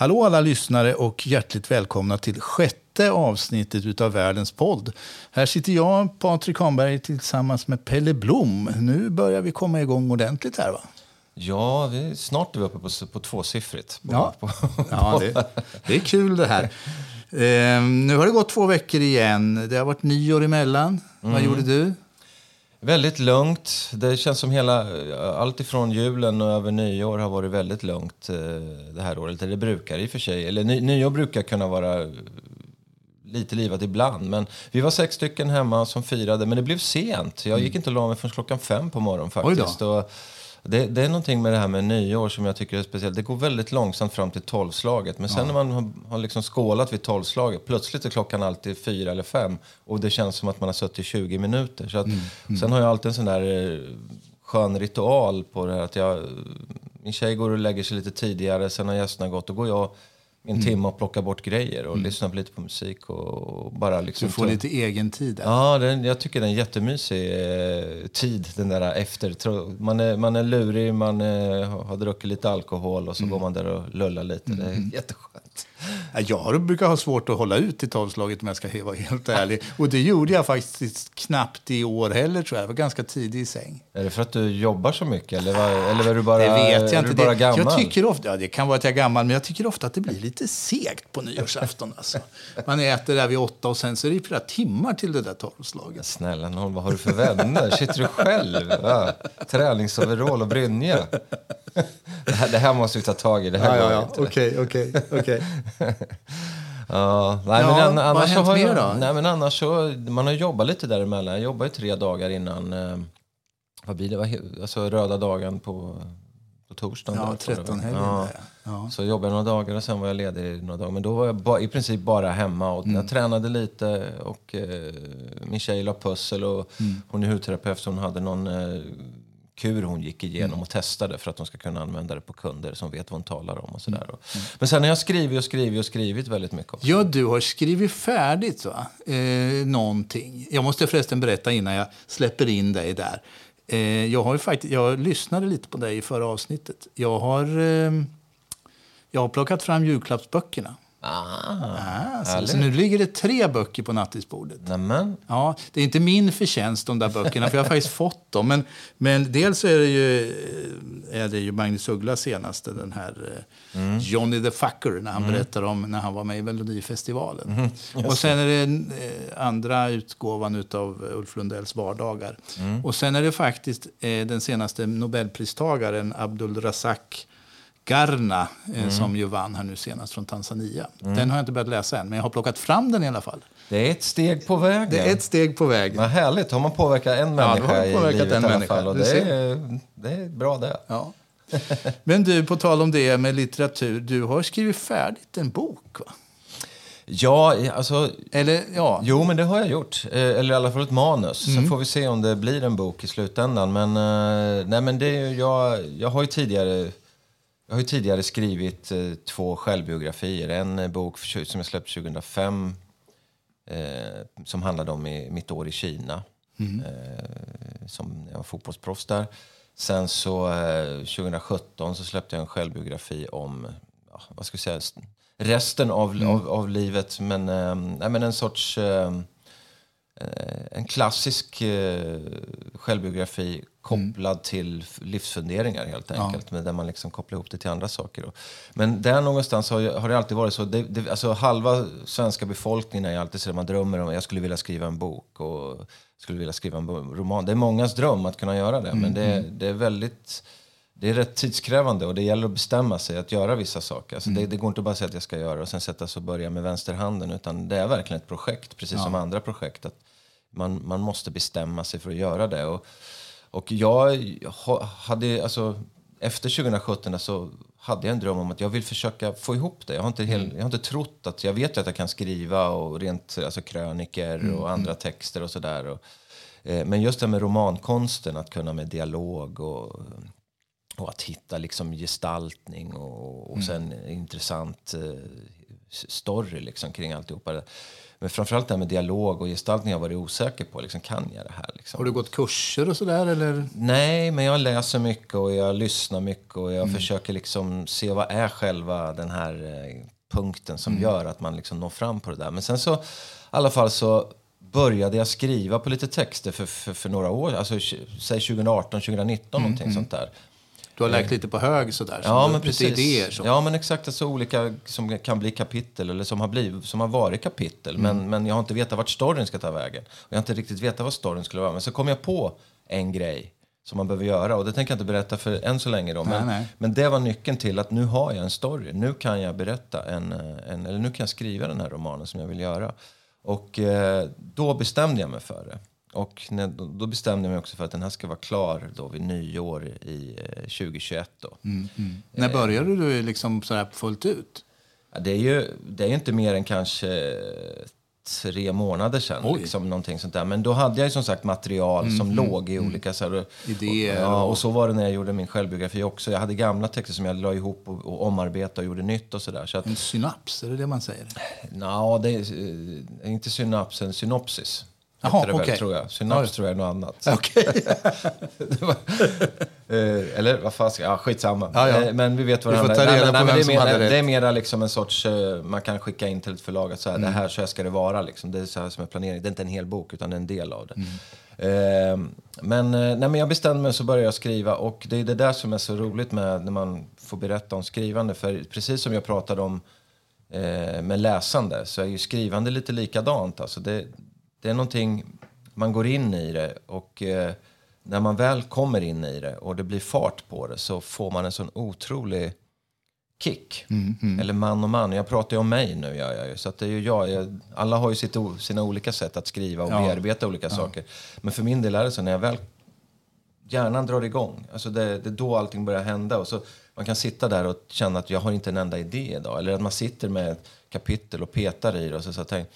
Hallå alla lyssnare och hjärtligt välkomna till sjätte avsnittet utav Världens podd. Här sitter jag, Patrik Hanberg, tillsammans med Pelle Blom. Nu börjar vi komma igång ordentligt här va? Ja, vi, snart är vi uppe på, på tvåsiffrigt. På, Ja. på, Ja, det, det är kul det här. Eh, nu har det gått två veckor igen. Det har varit nyår emellan. Vad gjorde du? Väldigt lugnt. Det känns som hela, allt ifrån julen och över nyår har varit väldigt lugnt eh, det här året. Det brukar i och för sig, eller ny, nyår brukar kunna vara lite livat ibland. Men vi var sex stycken hemma som firade, men det blev sent. Jag gick inte och la mig förrän klockan fem på morgonen faktiskt. Och det, det är någonting med det här med nyår som jag tycker är speciellt. Det går väldigt långsamt fram till tolvslaget. Men sen när man har, har liksom skålat vid tolvslaget, plötsligt är klockan alltid fyra eller fem. Och det känns som att man har suttit i 20 minuter. Så att, Sen har jag alltid en sån där eh, skön ritual på det här. Att jag, min tjej går och lägger sig lite tidigare, sen har gästerna gått. Då går jag en timme och plockar bort grejer och lyssnar på lite på musik. Och bara liksom Du får ta- lite egen tid. Ja, den, jag tycker det är en jättemysig eh, tid, den där efter. Man är, man är lurig, man eh, har- druckit lite alkohol och så går man där och lullar lite. Det är jätteskönt. Ja, Jag brukar ha svårt att hålla ut till tolvslaget om jag ska vara helt ärlig. Och det gjorde jag faktiskt knappt i år heller tror jag. Jag var ganska tidig i säng. Är det för att du jobbar så mycket eller, var, eller är du bara, Det vet är jag du inte. bara Det, gammal? jag tycker ofta, ja, det kan vara att jag är gammal, men jag tycker ofta att det blir lite segt på nyårsafton. Alltså. Man äter där vid åtta och sen så är det flera timmar till det där tolvslaget. Snälla nån, vad har du för vänner? Sitter du själv? Ja. Träningsoverall och brynja. Det här, det här måste vi ta tag i. Det här går inte. Okej, okej, okej. Ja, nej, Ja, men an- vad har annars så hänt har mer då? Nej, men annars så, man har jobbat lite däremellan. Jag jobbade ju tre dagar innan, eh, vad blir det, alltså röda dagen på, på torsdagen. Ja, där, tror jag. 13 helgen Ja. där, ja. Så jobbade jag några dagar och sen var jag ledig några dagar. Men då var jag ba, i princip bara hemma och Mm. jag tränade lite och eh, min tjej la pussel och Mm. hon är hudterapeut så hon hade någon eh, kur hon gick igenom Mm. och testade för att hon ska kunna använda det på kunder som vet vad hon talar om och sådär. Mm. Men sen har jag skrivit och skrivit och skrivit väldigt mycket också. Ja, du har skrivit färdigt va? Eh, någonting. Jag måste förresten berätta innan jag släpper in dig där. Eh, jag, har faktiskt, jag lyssnade lite på dig i förra avsnittet. Jag har, eh, jag har plockat fram julklappsböckerna. Ah, Ah, så, så nu ligger det tre böcker på nattisbordet. Nämen. Ja, det är inte min förtjänst de där böckerna, för jag har faktiskt fått dem. Men, men dels är det ju, eh, är det ju Magnus Ugglas senaste, den här eh, Johnny the Fucker, när han berättar om när han var med i Melodifestivalen. och sen är det eh, andra utgåvan av Ulf Lundells vardagar. Och sen är det faktiskt den senaste Nobelpristagaren, Abdul Razak Garna, eh, som ju vann här nu senast från Tanzania. Den har jag inte börjat läsa än, men jag har plockat fram den i alla fall. Det är ett steg på vägen. Det är ett steg på vägen. Vad härligt. Har man påverkat en Ja, människa har man påverkat i livet en i alla människa. fall. Och det, är, det är bra det. Ja. Men du, på tal om det med litteratur. Du har skrivit färdigt en bok, va? Ja, alltså... Eller, ja. Jo, men det har jag gjort. Eh, Eller i alla fall ett manus. Mm. Sen får vi se om det blir en bok i slutändan. Men, eh, nej, men det är, jag, jag har ju tidigare... Jag har ju tidigare skrivit eh, två självbiografier. En eh, bok för, som jag släppte 2005 eh, som handlade om i, mitt år i Kina. Eh, som jag var fotbollsproffs där. Sen så eh, 2017 så släppte jag en självbiografi om ja, vad ska jag säga, resten av, av, av livet. Men, eh, nej, men en sorts eh, eh, en klassisk eh, självbiografi kopplad till f- livsfunderingar helt enkelt. Men där man liksom kopplar ihop det till andra saker. Då. Men där någonstans har, har det alltid varit så. Det, det, alltså halva svenska befolkningen är alltid så där man drömmer om jag skulle vilja skriva en bok och skulle vilja skriva en roman. Det är mångas dröm att kunna göra det. Men det, det är väldigt det är rätt tidskrävande och det gäller att bestämma sig att göra vissa saker. Alltså det, det går inte bara att säga att jag ska göra och sen sätta sig och börja med vänsterhanden. Utan det är verkligen ett projekt, precis som andra projekt. Att man, man måste bestämma sig för att göra det. Och, och jag ha- hade, alltså, efter 2017 så hade jag en dröm om att jag vill försöka få ihop det. Jag har inte, hel, jag har inte trott att, jag vet att jag kan skriva och rent alltså kröniker och andra texter och sådär. Och, eh, men just det med romankonsten, att kunna med dialog och och att hitta liksom gestaltning och, och sen en intressant eh, story liksom kring alltihopa. Men framförallt det här med dialog och gestaltning har jag varit osäker på. Liksom, kan jag det här? Liksom? Har du gått kurser och sådär? Eller? Nej, men jag läser mycket och jag lyssnar mycket och jag försöker liksom se vad är själva den här eh, punkten som gör att man liksom når fram på det där. Men sen så, i alla fall så började jag skriva på lite texter för, för, för några år, alltså säg 2018, 2019 någonting sånt där. Du har lagt lite på hög sådär? Ja, men precis. idéer så. Ja, men exakt. Alltså olika som kan bli kapitel eller som har, blivit, som har varit kapitel. Mm. Men, men jag har inte vetat vart storyn ska ta vägen. Och jag har inte riktigt vetat vad storyn skulle vara. Men så kom jag på en grej som man behöver göra. Och det tänker jag inte berätta för än så länge. Då. Men, Nej, nej. men det var nyckeln till att nu har jag en story. Nu kan jag berätta en, eh, en eller nu kan jag skriva den här romanen som jag vill göra. Och eh, då bestämde jag mig för det. Och när, då bestämde jag mig också för att den här ska vara klar då vid nyår i eh, 2021. Då. När började du liksom sådär fullt ut? Det, är ju, det är ju inte mer än kanske tre månader sedan. Oj. Liksom, någonting sånt där. Men då hade jag som sagt material som låg i olika... Så här, Idéer Och, ja, och- så var det när jag gjorde min självbiografi också. Jag hade gamla texter som jag la ihop och, och omarbetade och gjorde nytt och sådär. Så att, En synaps, är det det man säger? Nja, det är eh, inte synaps, en synopsis. Jaha, väl, okej. tror jag. Synaps Ja, tror jag är något annat. Var- eh, eller vad fan ska ja, skitsamma. Ja, ja. Eh, Men vi vet vad Vi det får ta reda på vem det, är som mer, hade rätt. det är mera liksom en sorts, eh, man kan skicka in till ett förlag att så här, Mm. det här så här ska det vara. Liksom. Det är så här som är planering. Det är inte en hel bok utan en del av det. Mm. Eh, men, nej, men jag bestämde mig så började jag skriva och det är det där som är så roligt med när man får berätta om skrivande. För precis som jag pratade om med läsande så är ju skrivande lite likadant. Alltså det, det är någonting, man går in i det och eh, när man väl kommer in i det och det blir fart på det så får man en sån otrolig kick. Eller man och man. Jag pratar ju om mig nu. Gör jag ju. Så att det är ju jag. jag alla har ju sitt, sina olika sätt att skriva och Ja. bearbeta olika saker. Men för min del är det så när jag väl hjärnan drar igång. Alltså det, det är då allting börjar hända. Och så man kan sitta där och känna att jag har inte en enda idé idag. Eller att man sitter med ett kapitel och petar i det och så, så tänker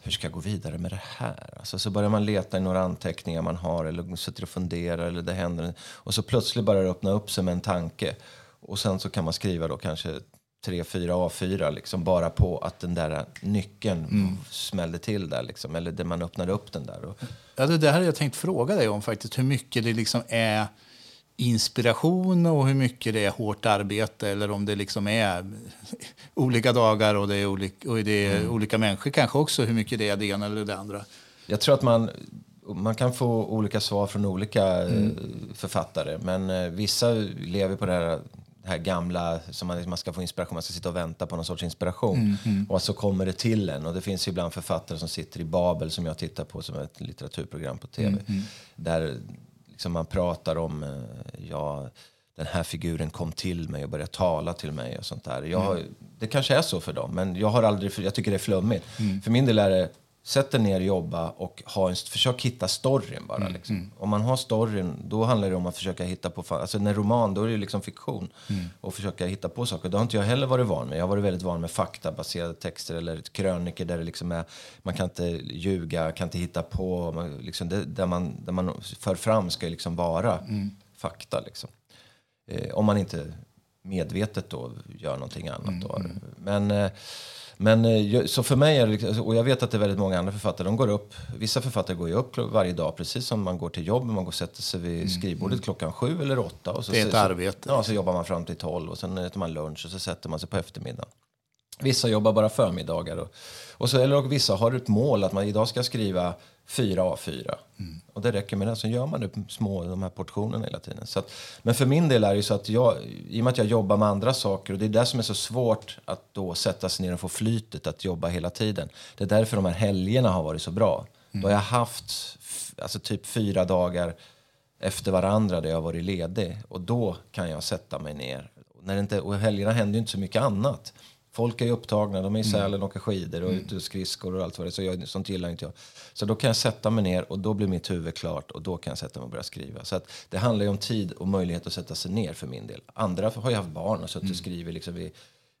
hur ska jag gå vidare med det här? Alltså så börjar man leta i några anteckningar man har eller sitter och funderar eller det händer. Och så plötsligt börjar det öppna upp sig med en tanke. Och sen så kan man skriva då kanske tre, fyra A4 liksom bara på att den där nyckeln smällde till där liksom. Eller där man öppnade upp den där. Och, Ja, det där hade jag tänkt fråga dig om faktiskt. Hur mycket det liksom är inspiration och hur mycket det är hårt arbete eller om det liksom är olika dagar och det är, olika, och det är olika människor kanske också. Hur mycket det är det ena eller det andra. Jag tror att man, man kan få olika svar från olika eh, författare. Men eh, vissa lever på det här, det här gamla, som man, man ska få inspiration, man ska sitta och vänta på någon sorts inspiration. Och så kommer det till en. Och det finns ibland författare som sitter i Babel som jag tittar på som ett litteraturprogram på tv. Där liksom man pratar om, eh, ja, den här figuren kom till mig och började tala till mig och sånt där. Jag, Det kanske är så för dem, men jag har aldrig, jag tycker det är flummigt. För min del är det, sätt dig ner, jobba och ha en, försök hitta storyn bara. Liksom. Om man har storyn, då handlar det om att försöka hitta på, alltså en roman, då är det liksom fiktion. Och försöka hitta på saker. Det har inte jag heller varit van med. Jag har varit väldigt van med faktabaserade texter eller kröniker där det liksom är, man kan inte ljuga, kan inte hitta på, man, liksom det, där, man, där man för fram ska ju liksom vara fakta liksom. Eh, om man inte medvetet då gör någonting annat. Då. Men, eh, men eh, så för mig är det, liksom- och jag vet att det är väldigt många andra författare, de går upp, vissa författare går ju upp varje dag precis som man går till jobb, man går och sätter sig vid skrivbordet klockan sju eller åtta. Och så, Det är ett så, arbete. Ja, så jobbar man fram till tolv och sen äter man lunch och så sätter man sig på eftermiddagen. Vissa jobbar bara förmiddagar. Och, och så, eller och vissa har ett mål att man idag ska skriva fyra A4. Och det räcker med det. Så gör man det små, de här portionerna hela tiden. Så att, men för min del är det så att jag, i och med att jag jobbar med andra saker och det är det som är så svårt att då sätta sig ner och få flytet att jobba hela tiden. Det är därför de här helgerna har varit så bra. Då har jag haft alltså typ fyra dagar efter varandra där jag har varit ledig. Och då kan jag sätta mig ner. Och När inte, och helgerna händer ju inte så mycket annat. Folk är ju upptagna, de är i Sälen och åker skidor och ute och skridskor och allt vad det är. Så jag, sånt gillar inte jag. Så då kan jag sätta mig ner och då blir mitt huvud klart och då kan jag sätta mig och börja skriva. Så det handlar ju om tid och möjlighet att sätta sig ner för min del. Andra har ju haft barn och suttit och skrivit liksom vid,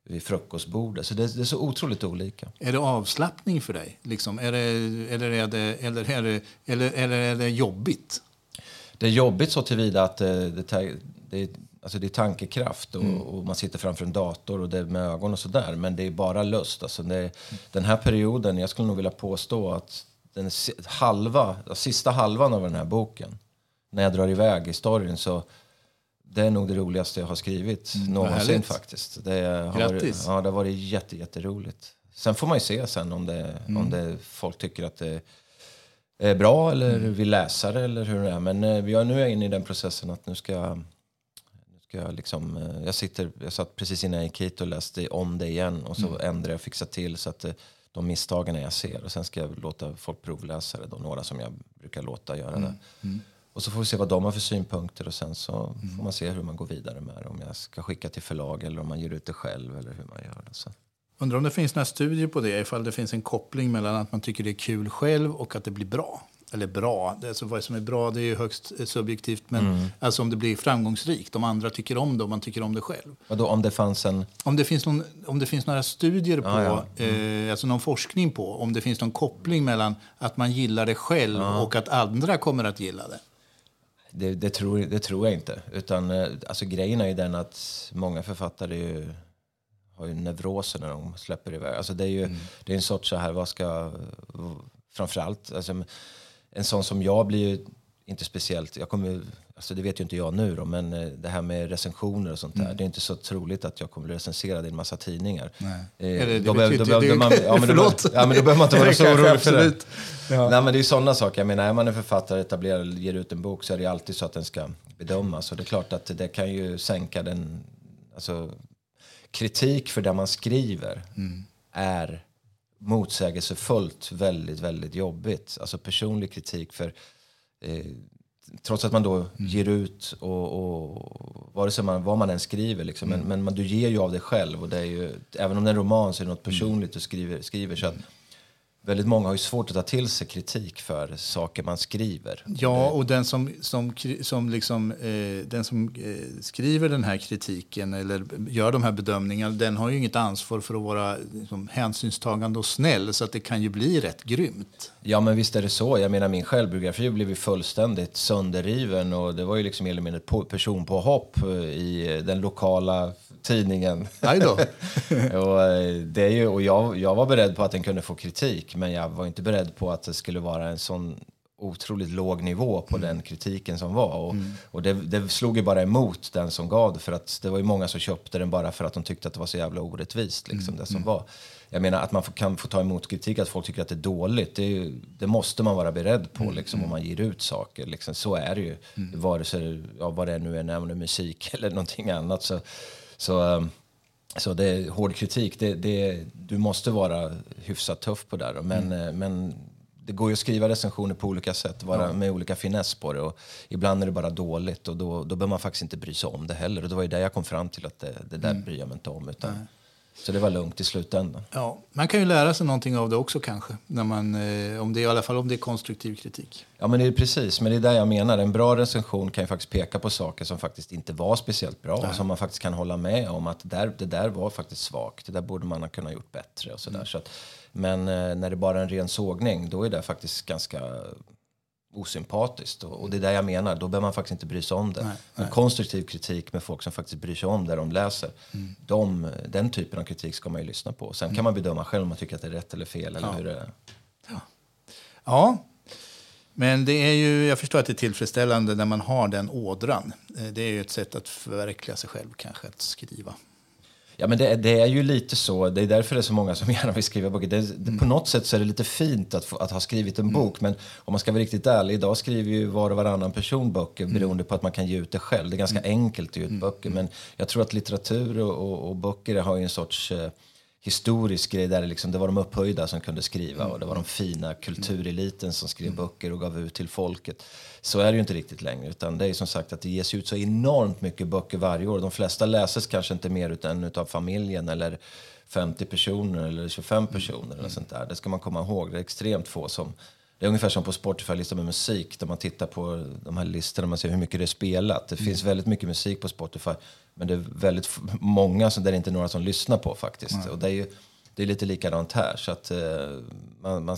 vid frukostbordet. Så det, det är så otroligt olika. Är det avslappning för dig? Liksom? Är det, eller, är det, eller, är det, eller, eller är det jobbigt? Det är jobbigt så tillvida att eh, det, ta- det, alltså det är tankekraft och, och man sitter framför en dator och det är med ögon och sådär. Men det är bara lust. Alltså det, den här perioden, jag skulle nog vilja påstå att den halva, sista halvan av den här boken, när jag drar iväg i storyn så det är nog det roligaste jag har skrivit mm, någonsin faktiskt. Det har, Grattis! Ja, det har varit jätte, jätteroligt. Sen får man ju se sen om, det, mm. om det, folk tycker att det är bra eller mm. vill läsa det eller hur det är. Men eh, jag, nu är jag inne i den processen att nu ska jag liksom, eh, jag, sitter, jag satt precis innan jag gick hit och läste om det igen och så mm. ändrar jag och fixar till så att eh, de misstagen jag ser och sen ska jag låta folk provläsa det då, några som jag brukar låta göra det. Mm. mm. Och så får vi se vad de har för synpunkter och sen så mm. får man se hur man går vidare med det. Om jag ska skicka till förlag eller om man ger ut det själv eller hur man gör det. Så. Undrar om det finns några studier på det, ifall det finns en koppling mellan att man tycker det är kul själv och att det blir bra. Eller bra, det, alltså vad som är bra det är ju högst subjektivt, men mm. alltså om det blir framgångsrikt, om andra tycker om det och man tycker om det själv. Vadå, om det fanns en... Om det finns, någon, om det finns några studier på, ah, ja. mm. eh, alltså någon forskning på, om det finns någon koppling mellan att man gillar det själv ah. och att andra kommer att gilla det. Det, det, tror, det tror jag inte. Utan, eh, alltså, grejen är ju den att många författare ju, har ju neuroser när de släpper iväg. Alltså, det är ju mm. det är en sorts så här, vad ska... Framförallt, alltså, en sån som jag blir ju inte speciellt... Jag kommer, alltså det vet ju inte jag nu då, men eh, det här med recensioner och sånt där. Mm. Det är inte så troligt att jag kommer bli recenserad i en massa tidningar. Nej. Eh, Eller, då, det, då, Förlåt. behöver man inte vara så orolig för det. Ja. Nej, men det är sådana saker. Jag menar, är man en författare, etablerar, ger ut en bok så är det alltid så att den ska bedömas. Och det är klart att det kan ju sänka den... Alltså, kritik för det man skriver mm. är motsägelsefullt väldigt, väldigt jobbigt. Alltså personlig kritik för eh, trots att man då mm. ger ut och, och vare sig man, vad man än skriver liksom, mm. men, men man, du ger ju av dig själv och det är ju, även om det är en roman så är det något personligt du skriver, skriver så att väldigt många har ju svårt att ta till sig kritik för saker man skriver. Ja, och den som, som, som, liksom, eh, den som eh, skriver den här kritiken eller gör de här bedömningarna, den har ju inget ansvar för att vara liksom, hänsynstagande och snäll, så att det kan ju bli rätt grymt. Ja, men visst är det så. Jag menar, min självbiografi blev ju fullständigt sönderriven och det var ju liksom mer eller mindre personpåhopp i den lokala tidningen. Nej då. och, eh, det är ju, och jag, jag var beredd på att den kunde få kritik, men jag var inte beredd på att det skulle vara en sån otroligt låg nivå på mm. den kritiken som var. Och, mm. och det, det, slog ju bara emot den som gav det, för att det var ju många som köpte den bara för att de tyckte att det var så jävla orättvist, liksom, mm. det som mm. var. Jag menar att man kan få ta emot kritik, att folk tycker att det är dåligt, det, är det måste man vara beredd på mm. liksom, om man ger ut saker. Liksom. Så är det ju, mm. vare sig ja, vad det nu är, nämner musik eller någonting annat. Så, så, ehm, så det är hård kritik. Det, det, du måste vara hyfsat tuff på det. Men, mm. Eh, men det går ju att skriva recensioner på olika sätt, vara ja. med olika finess på det. Och ibland är det bara dåligt och då, då behöver man faktiskt inte bry sig om det heller. Och det var ju där jag kom fram till att det, det där mm. bryr jag mig inte om. Utan, så det var lugnt i slutändan. Ja, man kan ju lära sig någonting av det också kanske. När man, eh, om det, I alla fall om det är konstruktiv kritik. Ja, men det är precis. Men det är det jag menar. En bra recension kan ju faktiskt peka på saker som faktiskt inte var speciellt bra. Och som man faktiskt kan hålla med om att där, det där var faktiskt svagt. Det där borde man ha kunnat gjort bättre och sådär. Mm. Så att, men eh, när det bara är en ren sågning, då är det faktiskt ganska osympatiskt. Och, och, det är det jag menar, då behöver man faktiskt inte bry sig om det. Nej, nej. konstruktiv kritik med folk som faktiskt bryr sig om det de läser, mm. de, den typen av kritik ska man ju lyssna på. Sen mm. kan man bedöma själv om man tycker att det är rätt eller fel. Eller ja. hur det är. Ja. ja, men det är ju, jag förstår att det är tillfredsställande när man har den ådran. Eh, det är ju ett sätt att förverkliga sig själv, kanske att skriva. Ja, men det, det, är ju lite så. Det är därför det är så många som gärna vill skriva böcker. Det, mm. På något sätt så är det lite fint att, få, att ha skrivit en mm. bok. Men om man ska vara riktigt ärlig, idag skriver ju var och varannan person böcker mm. beroende på att man kan ge ut det själv. Det är ganska mm. enkelt att ge ut mm. böcker. Men jag tror att litteratur och, och, och böcker har en sorts eh, historisk grej där det, liksom, det var de upphöjda som kunde skriva och det var de fina kultureliten som skrev böcker och gav ut till folket. Så är det ju inte riktigt längre. Utan det är som sagt att det ges ut så enormt mycket böcker varje år. De flesta läses kanske inte mer än utav familjen eller 50 personer eller 25 personer. Eller sånt där. Det ska man komma ihåg. Det är extremt få som det är ungefär som på Spotify-listan med musik, där man tittar på de här listorna och man ser hur mycket det är spelat. Det mm. finns väldigt mycket musik på Spotify, men det är väldigt många som, där det inte är några som lyssnar på faktiskt. Mm. Och det är ju det är lite likadant här. Så att, uh, man, man,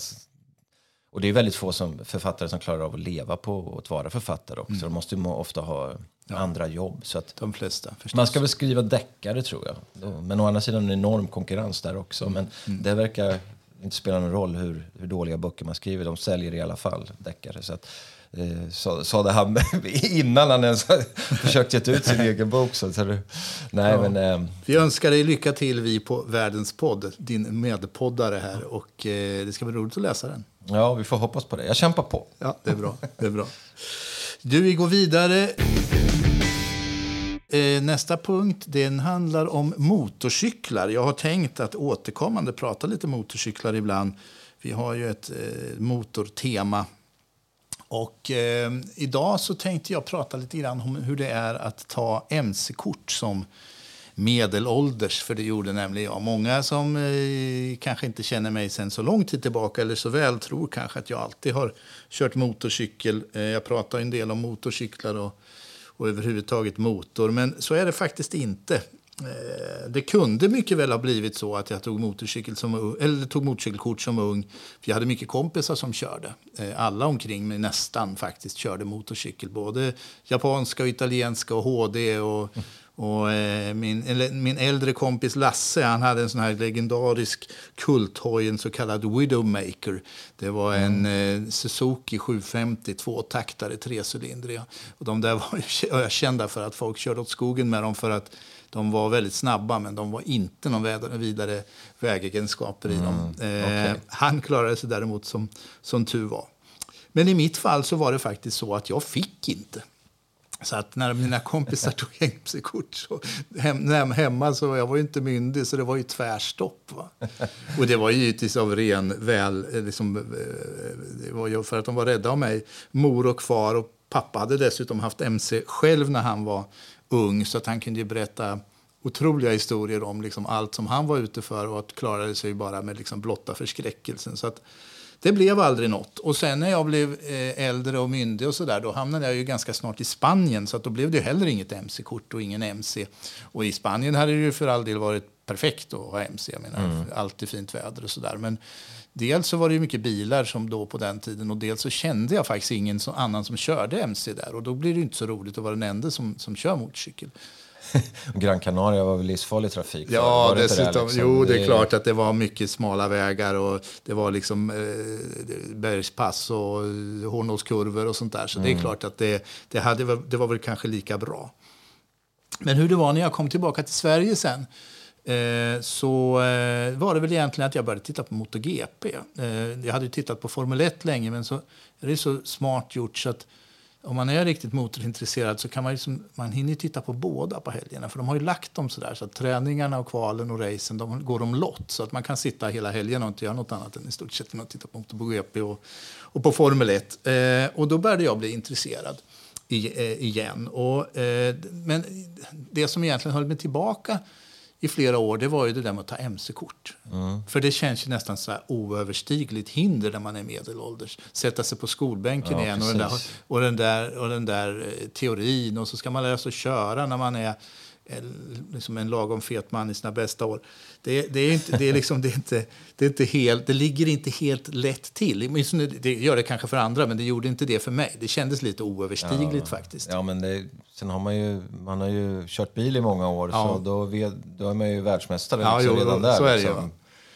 och det är väldigt få som, författare som klarar av att leva på att vara författare också. Mm. De måste ju ofta ha ja. andra jobb. Så att De flesta, förstås. Man ska väl skriva deckare tror jag. Men å andra sidan en enorm konkurrens där också. Mm. Men mm. det verkar inte spelar någon roll hur, hur dåliga böcker man skriver, de säljer i alla fall deckare. Så att, eh, sa, sa det han innan han ens försökt ge ut sin egen bok. Så, så, nej, ja. men, eh, vi önskar dig lycka till, vi på Världens podd, din medpoddare här. Och eh, det ska bli roligt att läsa den. Ja, vi får hoppas på det. Jag kämpar på. Ja, det är bra. Det är bra. Du, vi går vidare. Eh, nästa punkt den handlar om motorcyklar. Jag har tänkt att återkommande prata lite motorcyklar ibland. Vi har ju ett eh, motortema. Och eh, idag så tänkte jag prata lite grann om hur det är att ta mc-kort som medelålders, för det gjorde nämligen jag. Många som eh, kanske inte känner mig sen så lång tid tillbaka eller så väl tror kanske att jag alltid har kört motorcykel. Eh, jag pratar en del om motorcyklar och och överhuvudtaget motor. Men så är det faktiskt inte. Eh, det kunde mycket väl ha blivit så att jag tog, motorcykel som, eller tog motorcykelkort som ung. För jag hade mycket kompisar som körde. Eh, alla omkring mig nästan faktiskt körde motorcykel. Både japanska, och italienska och HD. Och, och, eh, min, min äldre kompis Lasse han hade en sån här legendarisk kulthoj, en så kallad Widowmaker. Det var en mm. eh, Suzuki 750 tvåtaktare, trecylindriga. Och de där var kända för att folk körde åt skogen med dem för att de var väldigt snabba, men de var inte någon vidare vägegenskaper i dem. Mm, okay. eh, han klarade sig däremot som, som tur var. Men i mitt fall så var det faktiskt så att jag fick inte. Så att när mina kompisar tog mc-kort så hem, hemma så jag var ju inte myndig så det var ju tvärstopp. Va? Och det var givetvis av ren väl, liksom, eh, det var ju för att de var rädda om mig. Mor och far och pappa hade dessutom haft mc själv när han var ung så att han kunde berätta otroliga historier om liksom allt som han var ute för och att klarade sig bara med liksom blotta förskräckelsen. Så att, det blev aldrig något. Och sen när jag blev eh, äldre och myndig och så där, då hamnade jag ju ganska snart i Spanien. Så att då blev det heller inget mc-kort och ingen mc. Och i Spanien hade det ju för all del varit perfekt att ha mc. Jag menar, mm. alltid fint väder och så där. Men dels så var det ju mycket bilar som då på den tiden och dels så kände jag faktiskt ingen annan som körde mc där. Och då blir det inte så roligt att vara den enda som, som kör motorcykel. Gran Canaria var väl livsfarlig trafik? Ja, det dessutom. Det liksom? Jo, det är klart att det var mycket smala vägar och det var liksom eh, bergspass och hårnålskurvor och sånt där. Så mm. det är mm. klart att det, det, hade, det var väl kanske lika bra. Men hur det var när jag kom tillbaka till Sverige sen eh, så eh, var det väl egentligen att jag började titta på MotoGP. Eh, jag hade ju tittat på Formel 1 länge, men så det är så smart gjort så att om man är riktigt motorintresserad så kan man, liksom, man hinner titta på båda på helgerna. För de har ju lagt dem sådär så att träningarna och kvalen och racen de går om lott. Så att man kan sitta hela helgen och inte göra något annat än i stort sett att titta på MotoGP och, och på Formel 1. Eh, och då började jag bli intresserad i, eh, igen. Och, eh, men det som egentligen höll mig tillbaka i flera år det var ju det där med att ta mc-kort. Mm. För det känns ju nästan så här oöverstigligt hinder när man är medelålders. Sätta sig på skolbänken ja, igen och den, där, och, den där, och den där eh, teorin och så ska man lära sig att köra när man är liksom en lagom fet man i sina bästa år. Det, det, är inte, det, är liksom, det, är inte, det, är inte helt, det ligger inte helt lätt till. Det gör det kanske för andra, men det gjorde inte det för mig. Det kändes lite oöverstigligt ja, faktiskt. Ja, men det, sen har man ju, man har ju kört bil i många år, ja. så då, då är man ju världsmästare ja, liksom, jo, redan där. Så är det, liksom.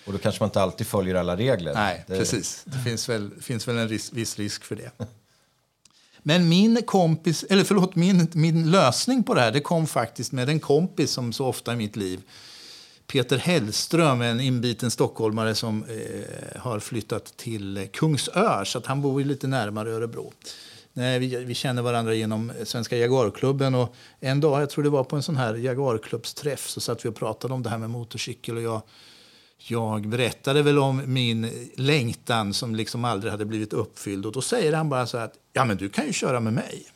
Och då kanske man inte alltid följer alla regler. Nej, precis. Det finns väl, finns väl en risk, viss risk för det. Men min kompis, eller förlåt, min, min lösning på det här det kom faktiskt med en kompis som så ofta i mitt liv. Peter Hellström, en inbiten stockholmare som eh, har flyttat till Kungsör, så att han bor ju lite närmare Örebro. Nej, vi, vi känner varandra genom Svenska Jaguarklubben. Och en dag, jag tror det var på en sån här Jaguarklubbsträff, så satt vi och pratade om det här med motorcykel. Och jag jag berättade väl om min längtan som liksom aldrig hade blivit uppfylld. Och då säger han bara så att ja, men du kan ju köra med mig.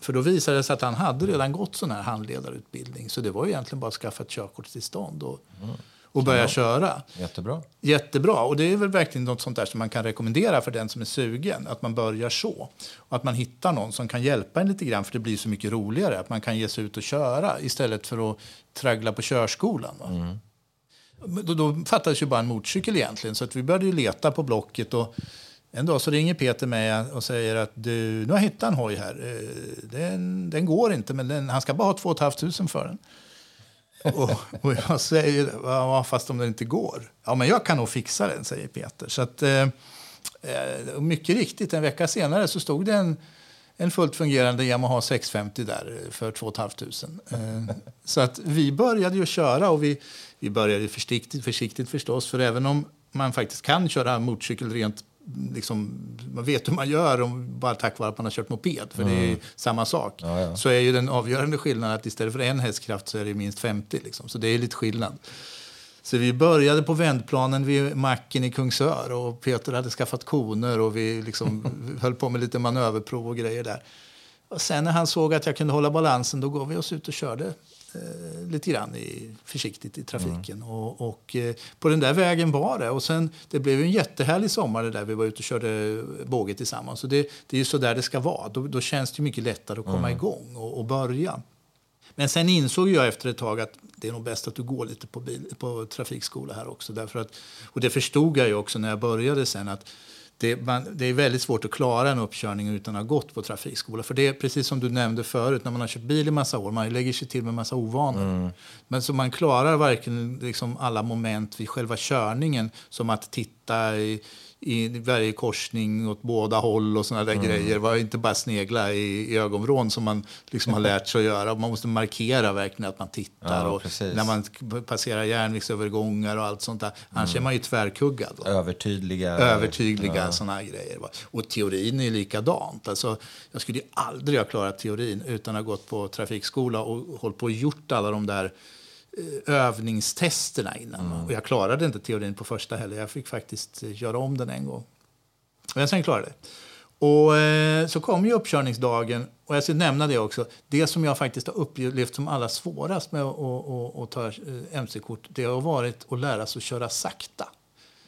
För då visade det sig att han hade redan gått sån här handledarutbildning. Så det var egentligen bara att skaffa ett körkortstillstånd och, mm. och börja köra. Jättebra. Jättebra. Och det är väl verkligen något sånt där som man kan rekommendera för den som är sugen. Att man börjar så. Och att man hittar någon som kan hjälpa en lite grann för det blir så mycket roligare. Att man kan ge sig ut och köra istället för att traggla på körskolan. Då, då fattades ju bara en motorcykel egentligen. Så att vi började leta på Blocket. Och en dag så ringer Peter mig och säger att du, nu har jag hittat en hoj här. Eh, den, den går inte, men den, han ska bara ha 2 500 för den. och, och jag säger, ja, fast om den inte går. Ja, men jag kan nog fixa den, säger Peter. Så att, eh, eh mycket riktigt, en vecka senare så stod det en, en fullt fungerande Yamaha 650 där eh, för 2 500. Eh, så att vi började ju köra och vi, vi började försiktigt, försiktigt förstås. För även om man faktiskt kan köra motorcykel rent liksom, man vet hur man gör om, bara tack vare att man har kört moped. För mm. det är mm. samma sak. Ja, ja. Så är ju den avgörande skillnaden att istället för en hästkraft så är det minst 50. Liksom. Så det är lite skillnad. Så vi började på vändplanen vid macken i Kungsör och Peter hade skaffat koner och vi liksom höll på med lite manöverprov och grejer där. Och sen när han såg att jag kunde hålla balansen då gav vi oss ut och körde eh, lite grann i, försiktigt i trafiken. Mm. Och, och eh, på den där vägen var det. Och sen, det blev en jättehärlig sommar där vi var ute och körde båge tillsammans. Så det, det är ju så där det ska vara. Då, då känns det mycket lättare att komma mm. igång och, och börja. Men sen insåg jag efter ett tag att det är nog bäst att du går lite på, bil, på trafikskola här också. Därför att, och det förstod jag ju också när jag började sen att det, man, det, är väldigt svårt att klara en uppkörning utan att ha gått på trafikskola. För det är precis som du nämnde förut, när man har kört bil i massa år, man lägger sig till med massa ovanor. Mm. Men så man klarar varken liksom alla moment vid själva körningen, som att titta i, i varje korsning åt båda håll och såna där mm. grejer. Var inte bara snegla i, i ögonvrån som man liksom har lärt sig att göra. Man måste markera verkligen att man tittar. Ja, och när man passerar järnvägsövergångar och allt sånt där. Annars mm. är man ju tvärkuggad. Va? Övertydliga. Övertydliga ja. såna grejer. Va? Och teorin är likadant. Alltså, jag skulle aldrig ha klarat teorin utan att ha gått på trafikskola och hållit på och gjort alla de där övningstesterna innan. Mm. Och jag klarade inte teorin på första heller. Jag fick faktiskt eh, göra om den en gång. Men sen klarade det. Och eh, så kom ju uppkörningsdagen. Och jag ska nämna det också. Det som jag faktiskt har upplevt som allra svårast med att, att, att ta eh, mc-kort, det har varit att lära sig att köra sakta.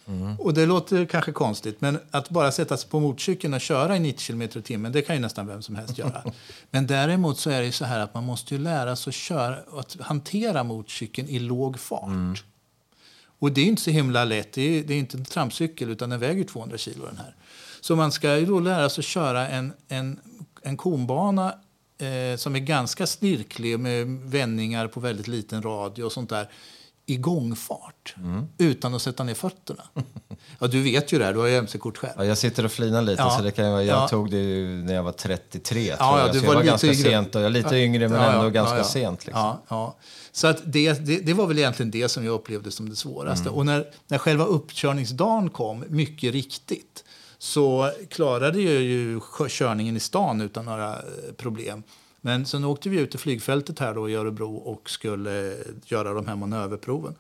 Mm. Och det låter kanske konstigt, men att bara sätta sig på motorcykeln och köra i 90 km i timmen, det kan ju nästan vem som helst göra. men däremot så är det så här att man måste ju lära sig att, köra, att hantera motorcykeln i låg fart. Mm. Och det är inte så himla lätt. Det är, det är, inte en trampcykel, utan den väger 200 kilo den här. Så man ska ju då lära sig att köra en, en, en konbana eh, som är ganska snirklig med vändningar på väldigt liten radie och sånt där i gångfart mm. utan att sätta ner fötterna. Ja, du vet ju det, här, du har ju mc-kort själv. Ja, jag sitter och flinar lite, ja. så det kan jag, jag ja. tog det när jag var 33. Ja, ja, jag. Du så var, jag var ganska yngre. sent, och jag är lite yngre men ändå ganska sent. Liksom. Ja, ja. Så att det, det, det, var väl egentligen det som jag upplevde som det svåraste. Mm. Och när, när själva uppkörningsdagen kom, mycket riktigt, så klarade jag ju körningen i stan utan några eh, problem. Men sen åkte vi ut till flygfältet här då i Örebro och skulle göra de här manöverproven.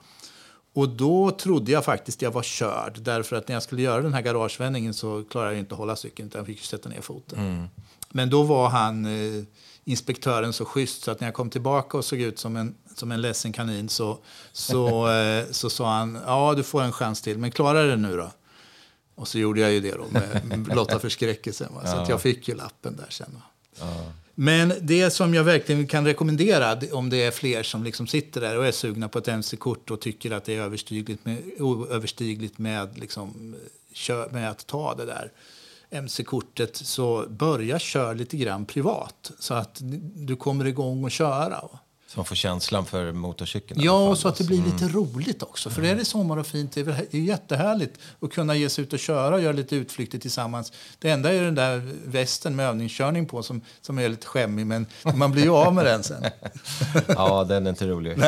Och då trodde jag faktiskt jag var körd. Därför att när jag skulle göra den här garagevändningen så klarade jag inte att hålla cykeln utan jag fick sätta ner foten. Mm. Men då var han, eh, inspektören, så schysst så att när jag kom tillbaka och såg ut som en, som en ledsen kanin så, så, eh, så sa han, ja du får en chans till, men klara det nu då. Och så gjorde jag ju det då med blotta förskräckelsen. Va? Så ja. att jag fick ju lappen där sen. Ja. Men det som jag verkligen kan rekommendera om det är fler som liksom sitter där och är sugna på ett mc-kort och tycker att det är överstigligt med, oöverstigligt med, liksom, eh, med att ta det där mc-kortet så börja köra lite grann privat så att du kommer igång och köra. Man får känslan för motorcykeln? Ja, och så att det blir lite mm. roligt också. För mm. är det sommar och fint, det är, jättehärligt att kunna ge sig ut och köra och göra lite utflykter tillsammans. Det enda är den där västen med övningskörning på som, som är lite skämmig, men man blir ju av med den sen. ja, den är inte rolig.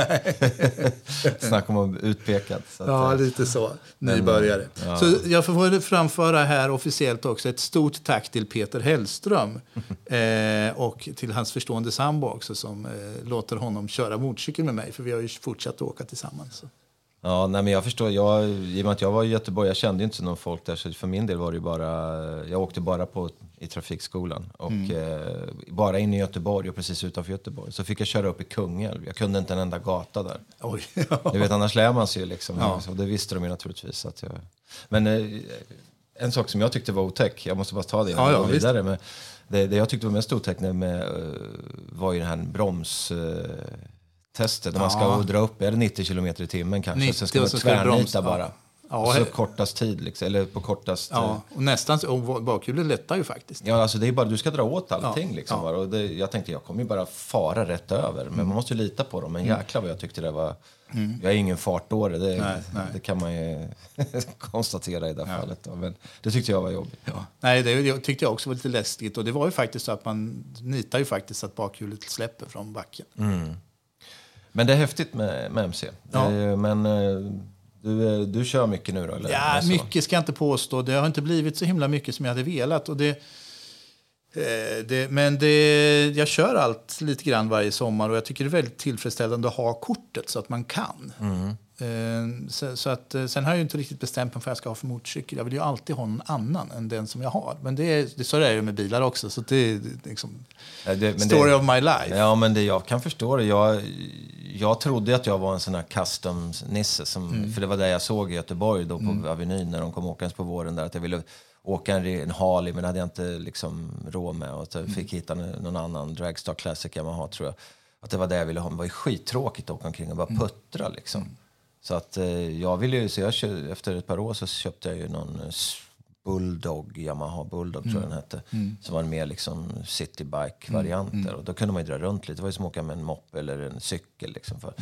Snacka om utpekad. Så att, ja, lite så. Nybörjare. Ja. Så jag får framföra här officiellt också ett stort tack till Peter Hellström eh, och till hans förstående sambo också som eh, låter honom honom köra motorcykel med mig, för vi har ju fortsatt att åka tillsammans. Ja, nej, men jag förstår. Jag, I och med att jag var i Göteborg, jag kände inte någon folk där, så för min del var det bara, jag åkte bara på i trafikskolan. Och mm. eh, bara in i Göteborg och precis utanför Göteborg. Så fick jag köra upp i Kungälv. Jag kunde inte en enda gata där. Oj. du vet, annars lär man sig liksom. Ja. Och det visste de ju naturligtvis. Att jag... Men eh, en sak som jag tyckte var otäck, jag måste bara ta det ja, ja, vidare. Men, det, det jag tyckte var mest otäckande med, uh, var ju den här bromstestet. Uh, där man ska dra upp, är det 90 km i timmen kanske? 90, Sen ska man tvärnita bara. Ja, och så kortast tid, liksom, eller på kortast... Ja, och nästan, och bakhjulet lättar ju faktiskt. Ja, alltså det är bara, du ska dra åt allting. Ja, Liksom, ja. bara. Och det, jag tänkte jag kommer ju bara fara rätt över. Men man måste ju lita på dem. Men jäklar vad jag tyckte det var... Jag är ingen fartåre, det, Nej, nej. det kan man ju konstatera i det här fallet. Då. Men det tyckte jag var jobbigt. Ja. Nej, det, det tyckte jag också var lite läskigt. Och det var ju faktiskt så att man nitar ju faktiskt att bakhjulet släpper från backen. Men det är häftigt med, med MC. Ja. Det ju- Men eh, du, eh, du kör mycket nu då? Eller? Ja, mycket ska jag inte påstå. Det har inte blivit så himla mycket som jag hade velat. Och det, eh, det, men det, jag kör allt lite grann varje sommar och jag tycker det är väldigt tillfredsställande att ha kortet så att man kan. Eh, Så, så att, eh, sen har jag inte riktigt bestämt mig för vad jag ska ha för motorcykel. Jag vill ju alltid ha någon annan än den som jag har. Men det, är- det, så är det ju med bilar också. Så det är liksom Ja, det, story det, of my life. Ja, men det, jag kan förstå det. Jag, jag trodde att jag var en sån här custom-nisse. Mm. För det var det jag såg i Göteborg då på Avenyn när de kom åkandes på våren. Där, att jag ville åka en, en Harley, men hade jag inte liksom råd med. Och så Mm. fick hitta någon annan Dragstar Classic Yamaha, tror jag. Att det var det jag ville ha. Men det var ju skittråkigt att åka omkring och bara Mm. puttra liksom. Så att eh, jag ville ju, så jag kö- efter ett par år så köpte jag ju någon eh, Bulldog, Yamaha Bulldog tror jag den hette. Som var en mer liksom citybike-varianter. Och då kunde man ju dra runt lite. Det var ju som att åka med en moppe eller en cykel. Liksom för.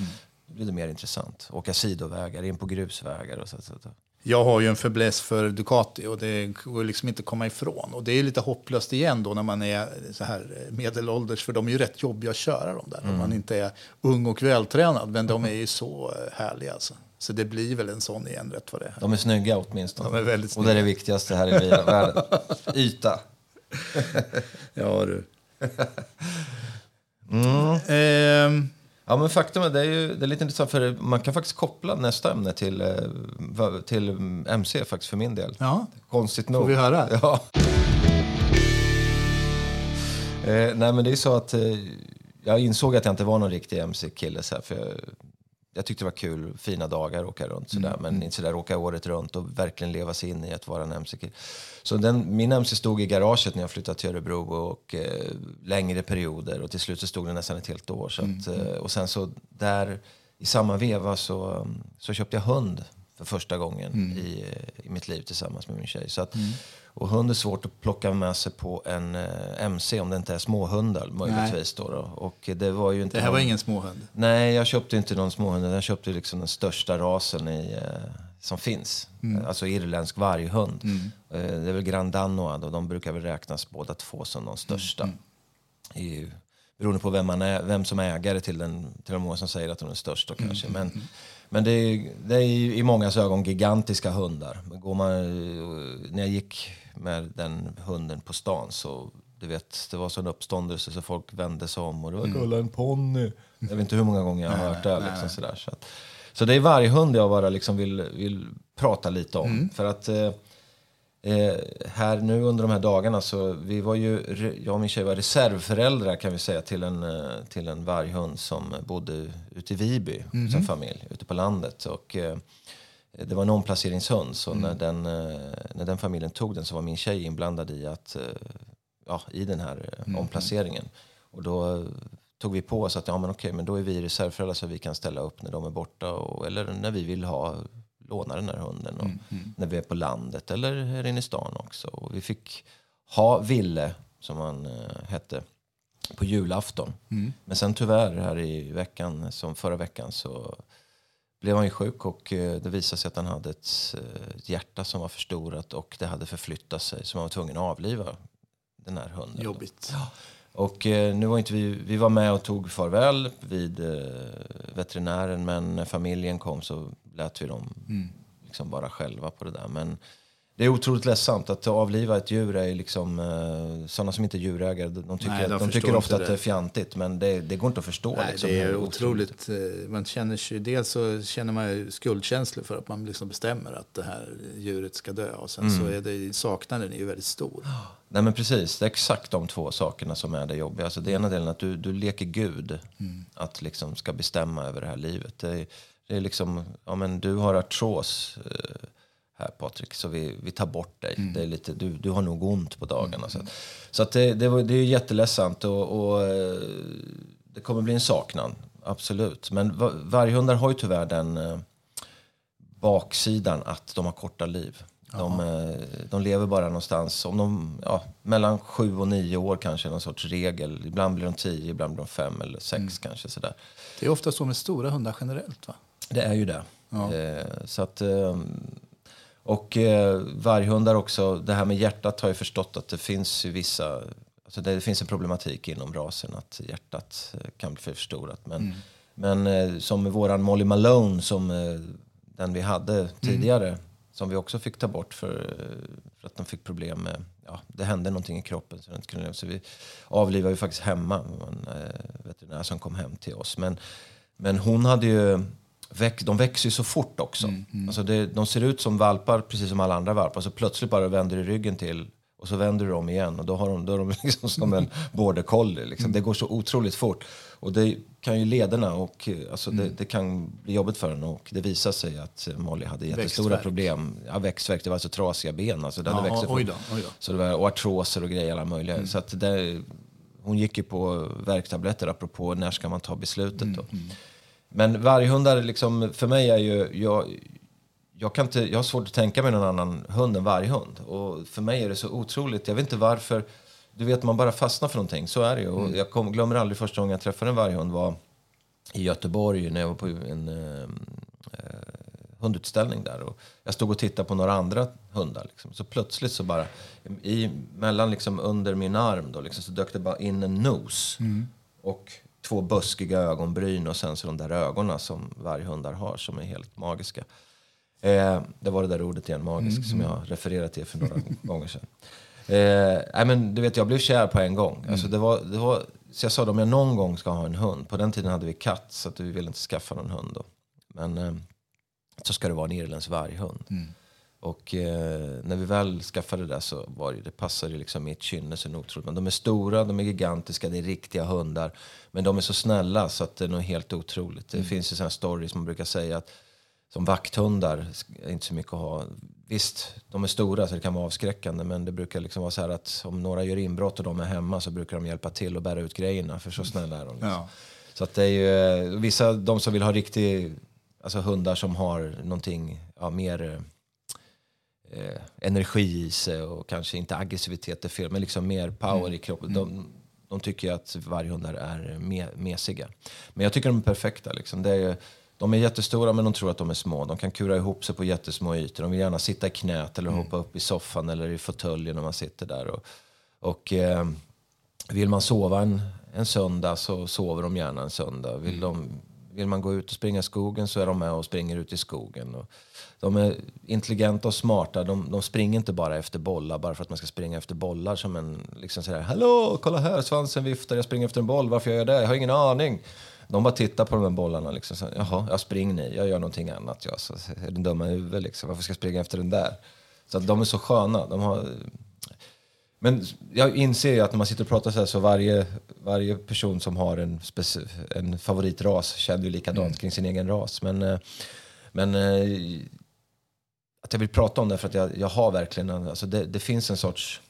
Blir det mer intressant. Åka sidovägar, in på grusvägar och så. så, så. Jag har ju en fäbless för Ducati och det går liksom inte att komma ifrån. Och det är lite hopplöst igen då när man är så här medelålders, för de är ju rätt jobbiga att köra de där. Om man inte är ung och vältränad, men de är ju så eh, härliga alltså. Så det blir väl en sån igen rätt vad det är. De är snygga åtminstone. De är väldigt Och det är det viktigaste här i världen. Yta. Ja du. Ehm, Ja, men faktum är, det är, ju, det är lite intressant för man kan faktiskt koppla nästa ämne till, eh, till MC faktiskt för min del. ja, Konstigt nog. får vi höra? Ja. Eh, nej, men det är så att eh, jag insåg att jag inte var någon riktig MC-kille. För jag, jag tyckte det var kul, fina dagar, åka runt sådär. Men inte sådär åka året runt och verkligen leva sig in i att vara en MC-kille. Så den, min MC stod i garaget när jag flyttade till Örebro och eh, längre perioder. Och till slut så stod den nästan ett helt år. Så att, eh, och sen så där i samma veva så, så köpte jag hund för första gången i, i mitt liv tillsammans med min tjej. Så att, Och hund är svårt att plocka med sig på en eh, MC om det inte är småhundar möjligtvis. Då, då. Och det var ju inte det här var någon- ingen småhund. Nej, jag köpte inte någon småhund. Jag köpte liksom den största rasen i, eh, som finns. Alltså irländsk varghund. Eh, det är väl Grand Danois och de brukar väl räknas båda två som de största. I, beroende på vem, man är, vem som är ägare till den. Till de många som säger att de är störst då kanske. Men, men det är, det är i många ögon gigantiska hundar. Går man, eh, när jag gick med den hunden på stan så du vet, det var sån uppståndelse så folk vände sig om och det var kolla en ponny. Jag vet inte hur många gånger jag har hört det. Liksom, sådär, så, att, så det är varje hund jag bara liksom vill, vill prata lite om. För att eh, eh, här nu under de här dagarna så vi var ju, jag och min tjej var reservföräldrar kan vi säga till en, eh, till en varghund som bodde ute i Viby som familj, ute på landet. Och, eh, det var en omplaceringshund så när, den, eh, när den familjen tog den så var min tjej inblandad i, att, eh, ja, i den här eh, omplaceringen. Och då tog vi på oss att ja, men okej, men då är vi reservföräldrar så vi kan ställa upp när de är borta och, eller när vi vill ha låna den här hunden och när vi är på landet eller här inne i stan också. Och vi fick ha Ville, som han eh, hette, på julafton. Men sen tyvärr här i veckan, som förra veckan, så blev han ju sjuk och eh, det visade sig att han hade ett, eh, hjärta som var förstorat och det hade förflyttat sig så man var tvungen att avliva den här hunden. Jobbigt. Och eh, nu var inte vi, vi var med och tog farväl vid eh, veterinären men när familjen kom så lät vi dem liksom vara själva på det där. Men det är otroligt ledsamt att avliva ett djur är liksom, eh, sådana som inte är djurägare, de tycker, Nej, de de tycker ofta det. att det är fjantigt men det, det går inte att förstå. Nej, liksom, det är hur otroligt. eh, Man känner sig, dels så känner man ju skuldkänslor för att man liksom bestämmer att det här djuret ska dö. Och sen så är det, saknaden är ju väldigt stor. Nej men precis, det är exakt de två sakerna som är det jobbiga. Alltså, det ena delen att du, du leker Gud, att liksom ska bestämma över det här livet. Det är, det är liksom, ja men du har artros eh, här Patrik, så vi, vi tar bort dig. Det är lite, du, du har nog ont på dagarna. Så, att, så att det, det, var, det är jätteledsamt och, och eh, det kommer bli en saknad, absolut. Men va- varghundar har ju tyvärr den, eh, baksidan att de har korta liv. De, eh, de lever bara någonstans, om de, ja, mellan sju och nio år kanske, någon sorts regel. Ibland blir de tio, ibland blir de fem eller sex mm. kanske. Sådär. Det är ofta så med stora hundar generellt va? Det är ju det. Ja. Eh, så att, eh, och eh, varghundar också, det här med hjärtat har jag förstått att det finns ju vissa, alltså det, det finns en problematik inom rasen att hjärtat eh, kan bli för förstorat. Men, mm. men eh, som med våran Molly Malone, som eh, den vi hade mm. tidigare, mm. som vi också fick ta bort för, för att de fick problem med, ja, det hände någonting i kroppen. Så, den inte kunde, så vi avlivade ju faktiskt hemma, en veterinär som kom hem till oss. Men, men hon hade ju de växer ju så fort också. Mm, mm. Alltså det, de ser ut som valpar precis som alla andra valpar. Så plötsligt bara vänder du ryggen till och så vänder du om igen och då, har de, då är de liksom som en border collie. Liksom. Mm. Det går så otroligt fort. Och det kan ju lederna och alltså det, mm. det, kan bli jobbigt för henne. Och det visar sig att Molly hade jättestora växtverk. problem. Ja, växtverk, det var alltså trasiga ben. Alltså det hade Jaha, oj då, oj då. Så det var, och artroser och grejer alla möjliga. Mm. Så att det, hon gick ju på värktabletter apropå när ska man ta beslutet. Då. Men varghundar, liksom, för mig är ju... Jag, jag, kan inte, jag har svårt att tänka mig någon annan hund än varghund. Och för mig är det så otroligt. Jag vet inte varför. Du vet, man bara fastnar för någonting. Så är det ju. Och mm. jag kom, glömmer aldrig första gången jag träffade en varghund var i Göteborg när jag var på en eh, eh, hundutställning där. Och jag stod och tittade på några andra hundar. Liksom. Så plötsligt så bara, i, mellan liksom under min arm då, liksom, så dök det bara in en nos. Mm. Och två buskiga ögonbryn och sen så de där ögonen som varghundar har som är helt magiska. Eh, det var det där ordet igen, magisk, mm, som jag refererade till för några gånger sedan. Eh, men du vet, jag blev kär på en gång. Mm. Alltså, det var, det var, så jag sa att om jag någon gång ska ha en hund, på den tiden hade vi katt så att vi ville inte skaffa någon hund då. Men eh, så ska det vara en irländsk varghund. Mm. Och eh, när vi väl skaffade det så var det, det passade liksom mitt kynne så otroligt. Men de är stora, de är gigantiska, det är riktiga hundar. Men de är så snälla så att det är nog helt otroligt. Det mm. finns ju sådana stories man brukar säga att som vakthundar är inte så mycket att ha. Visst, de är stora så det kan vara avskräckande men det brukar liksom vara så här att om några gör inbrott och de är hemma så brukar de hjälpa till och bära ut grejerna för så snälla är de. Liksom. Ja. Så att det är ju, eh, vissa, de som vill ha riktig, alltså hundar som har någonting ja, mer eh, energi i sig och kanske inte aggressivitet är fel, men liksom mer power mm. i kroppen. De, de tycker att varghundar är me, mesiga. Men jag tycker de är perfekta. Liksom. Det är, de är jättestora men de tror att de är små. De kan kura ihop sig på jättesmå ytor. De vill gärna sitta i knät eller mm. hoppa upp i soffan eller i fåtöljen när man sitter där. Och, och eh, vill man sova en, en söndag så sover de gärna en söndag. Vill, mm. de, vill man gå ut och springa i skogen så är de med och springer ut i skogen. Och, de är intelligenta och smarta. De, de, springer inte bara efter bollar bara för att man ska springa efter bollar som en liksom sådär, hallå, kolla här, svansen viftar, jag springer efter en boll, varför gör jag det? Jag har ingen aning. De bara tittar på de här bollarna liksom, så, jaha, jag springer ni, jag gör någonting annat. Jag, så, är den dumma i huvudet liksom, varför ska jag springa efter den där? Så att de är så sköna. De har, men jag inser ju att när man sitter och pratar så här så varje, varje person som har en, en favoritras känner ju likadant mm. kring sin egen ras. Men, eh, men eh, att jag vill prata om det för att jag, jag har verkligen, alltså det, det, finns en sorts,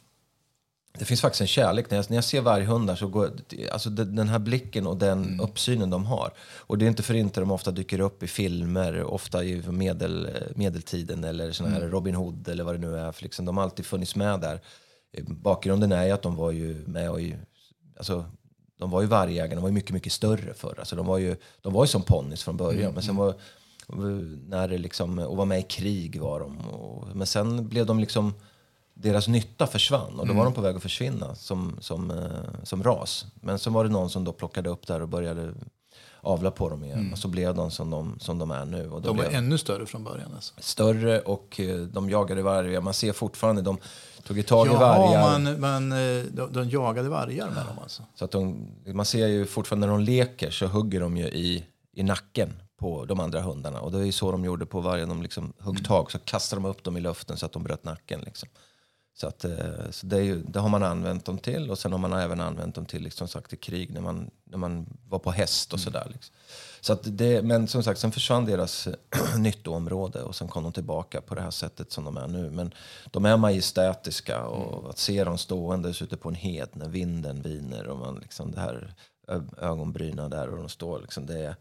det finns faktiskt en kärlek. När jag, när jag ser varghundar så går, alltså den här blicken och den mm. uppsynen de har. Och det är inte för inte de ofta dyker upp i filmer, ofta i medel, medeltiden eller såna här mm. Robin Hood eller vad det nu är. För liksom, de har alltid funnits med där. Bakgrunden är ju att de var ju med och alltså, de var ju vargjägarna, de var ju mycket, mycket större förr. Alltså, de var ju, de var ju som ponnys från början. Mm. Men sen var när det liksom, och var med i krig var de. Och, men sen blev de liksom, deras nytta försvann och då var mm. de på väg att försvinna som, som, eh, som ras. Men sen var det någon som då plockade upp där och började avla på dem igen. Mm. Och så blev de som de, som de är nu. Och de var ännu större från början? Alltså. Större och eh, de jagade vargar. Man ser fortfarande, de tog tag i vargar. Man, man, eh, de, de jagade vargar med dem alltså? Så att de, man ser ju fortfarande när de leker så hugger de ju i, i nacken på de andra hundarna. Och det är så de gjorde på vargen. De liksom högg mm. tag, så kastade de upp dem i luften så att de bröt nacken. Liksom. Så, att, eh, så det, ju, det, har man använt dem till. Och sen har man även använt dem till liksom sagt, i krig när man, när man var på häst och mm. sådär. Liksom. Så att det, men som sagt, sen försvann deras nyttoområde och sen kom de tillbaka på det här sättet som de är nu. Men de är majestätiska och mm. att se dem ståendes ute på en hed när vinden viner och man liksom det här ögonbryna där och de står liksom, det är,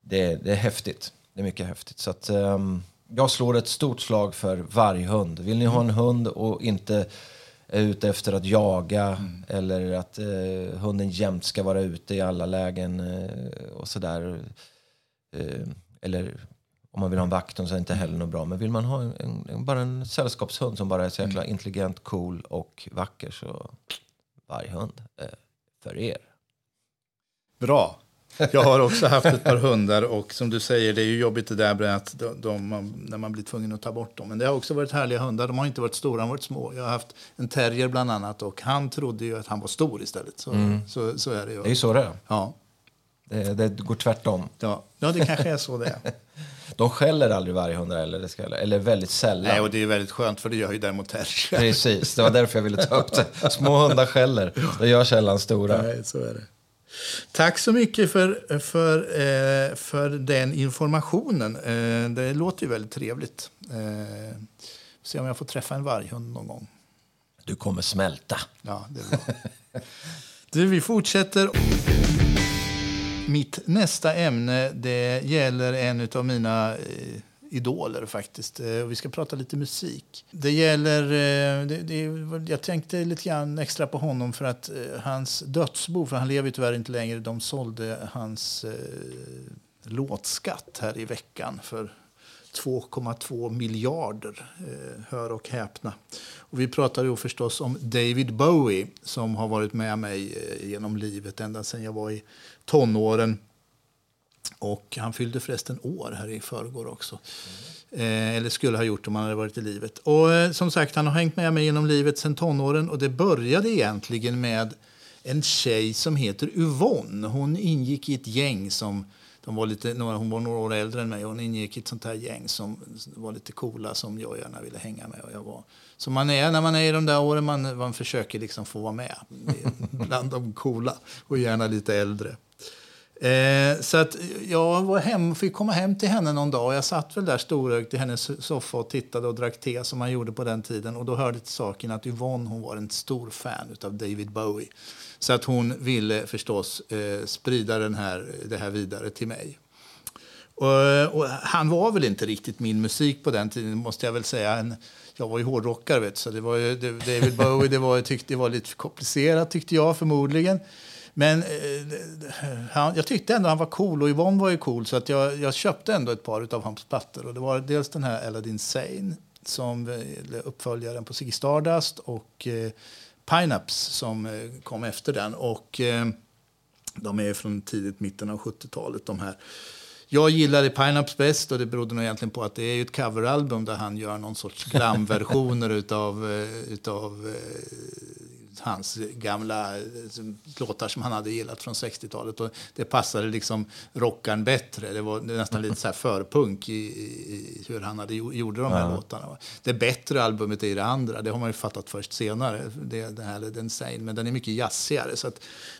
det, det är häftigt. Det är mycket häftigt. Så att, um, jag slår ett stort slag för varghund. Vill ni ha en hund och inte är ute efter att jaga mm. eller att eh, hunden jämt ska vara ute i alla lägen eh, och sådär. Eh, eller om man vill ha en vakt så är det inte heller något bra. Men vill man ha en, en, bara en sällskapshund som bara är så jäkla mm. intelligent, cool och vacker så varghund eh, för er. Bra. Jag har också haft ett par hundar och som du säger, det är ju jobbigt det där med att de, de, när man blir tvungen att ta bort dem. Men det har också varit härliga hundar. De har inte varit stora, de har varit små. Jag har haft en terrier bland annat och han trodde ju att han var stor istället. Så, mm. så, så är det ju. Det är ju så det är. Ja. Det, det går tvärtom. Ja. ja, det kanske är så det är. De skäller aldrig varghundar eller, det ska, eller väldigt sällan. Nej, och det är väldigt skönt för det gör ju däremot terrier. Precis, det var därför jag ville ta upp det. Små hundar skäller, det gör sällan stora. Nej, så är det. Tack så mycket för, för, eh, för den informationen. Eh, det låter ju väldigt trevligt. Eh, se om jag får träffa en varghund någon gång. Du kommer smälta. Ja, det är bra. du, vi fortsätter. Mitt nästa ämne det gäller en av mina eh, idoler faktiskt. Eh, och vi ska prata lite musik. Det gäller, eh, det, det, jag tänkte lite grann extra på honom för att eh, hans dödsbo, för han lever ju tyvärr inte längre, de sålde hans eh, låtskatt här i veckan för 2,2 miljarder. Eh, hör och häpna. Och vi pratar ju förstås om David Bowie som har varit med mig genom livet ända sedan jag var i tonåren. Och han fyllde förresten år här i förrgår också. Mm. Eh, eller skulle ha gjort om han hade varit i livet. Och eh, som sagt, han har hängt med mig genom livet sedan tonåren. Och det började egentligen med en tjej som heter Yvonne. Hon ingick i ett gäng som de var lite, hon var några år äldre än mig. och Hon ingick i ett sånt här gäng som var lite coola som jag gärna ville hänga med. Och jag var, Så man är när man är i de där åren. Man, man försöker liksom få vara med bland de coola och gärna lite äldre. Eh, så att jag var hem, fick komma hem till henne någon dag och jag satt väl där storögt i hennes soffa och tittade och drack te som man gjorde på den tiden. Och då hörde till saken att Yvonne hon var en stor fan av David Bowie. Så att hon ville förstås eh, sprida den här, det här vidare till mig. Och, och, han var väl inte riktigt min musik på den tiden, måste jag väl säga. En, jag var ju hårdrockare, vet, så det var ju, det, David Bowie det var, tyckte, det var lite komplicerat tyckte jag förmodligen. Men eh, han, jag tyckte ändå han var cool och Yvonne var ju cool så att jag, jag köpte ändå ett par av hans plattor. Och det var dels den här Aladdin Sane som eh, uppföljaren på Ziggy Stardust och eh, Pineaps som eh, kom efter den. Och eh, de är från tidigt mitten av 70-talet de här. Jag gillade Pineaps bäst och det berodde nog egentligen på att det är ett coveralbum där han gör någon sorts glamversioner utav, eh, utav hans gamla eh, låtar som han hade gillat från 60-talet. Och det passade liksom rockaren bättre. Det var nästan lite så här förpunk i, i, hur han hade gjorde de här ja. låtarna. Det bättre albumet är det andra. Det har man ju fattat först senare. Det, det här, den men den är mycket jazzigare. Så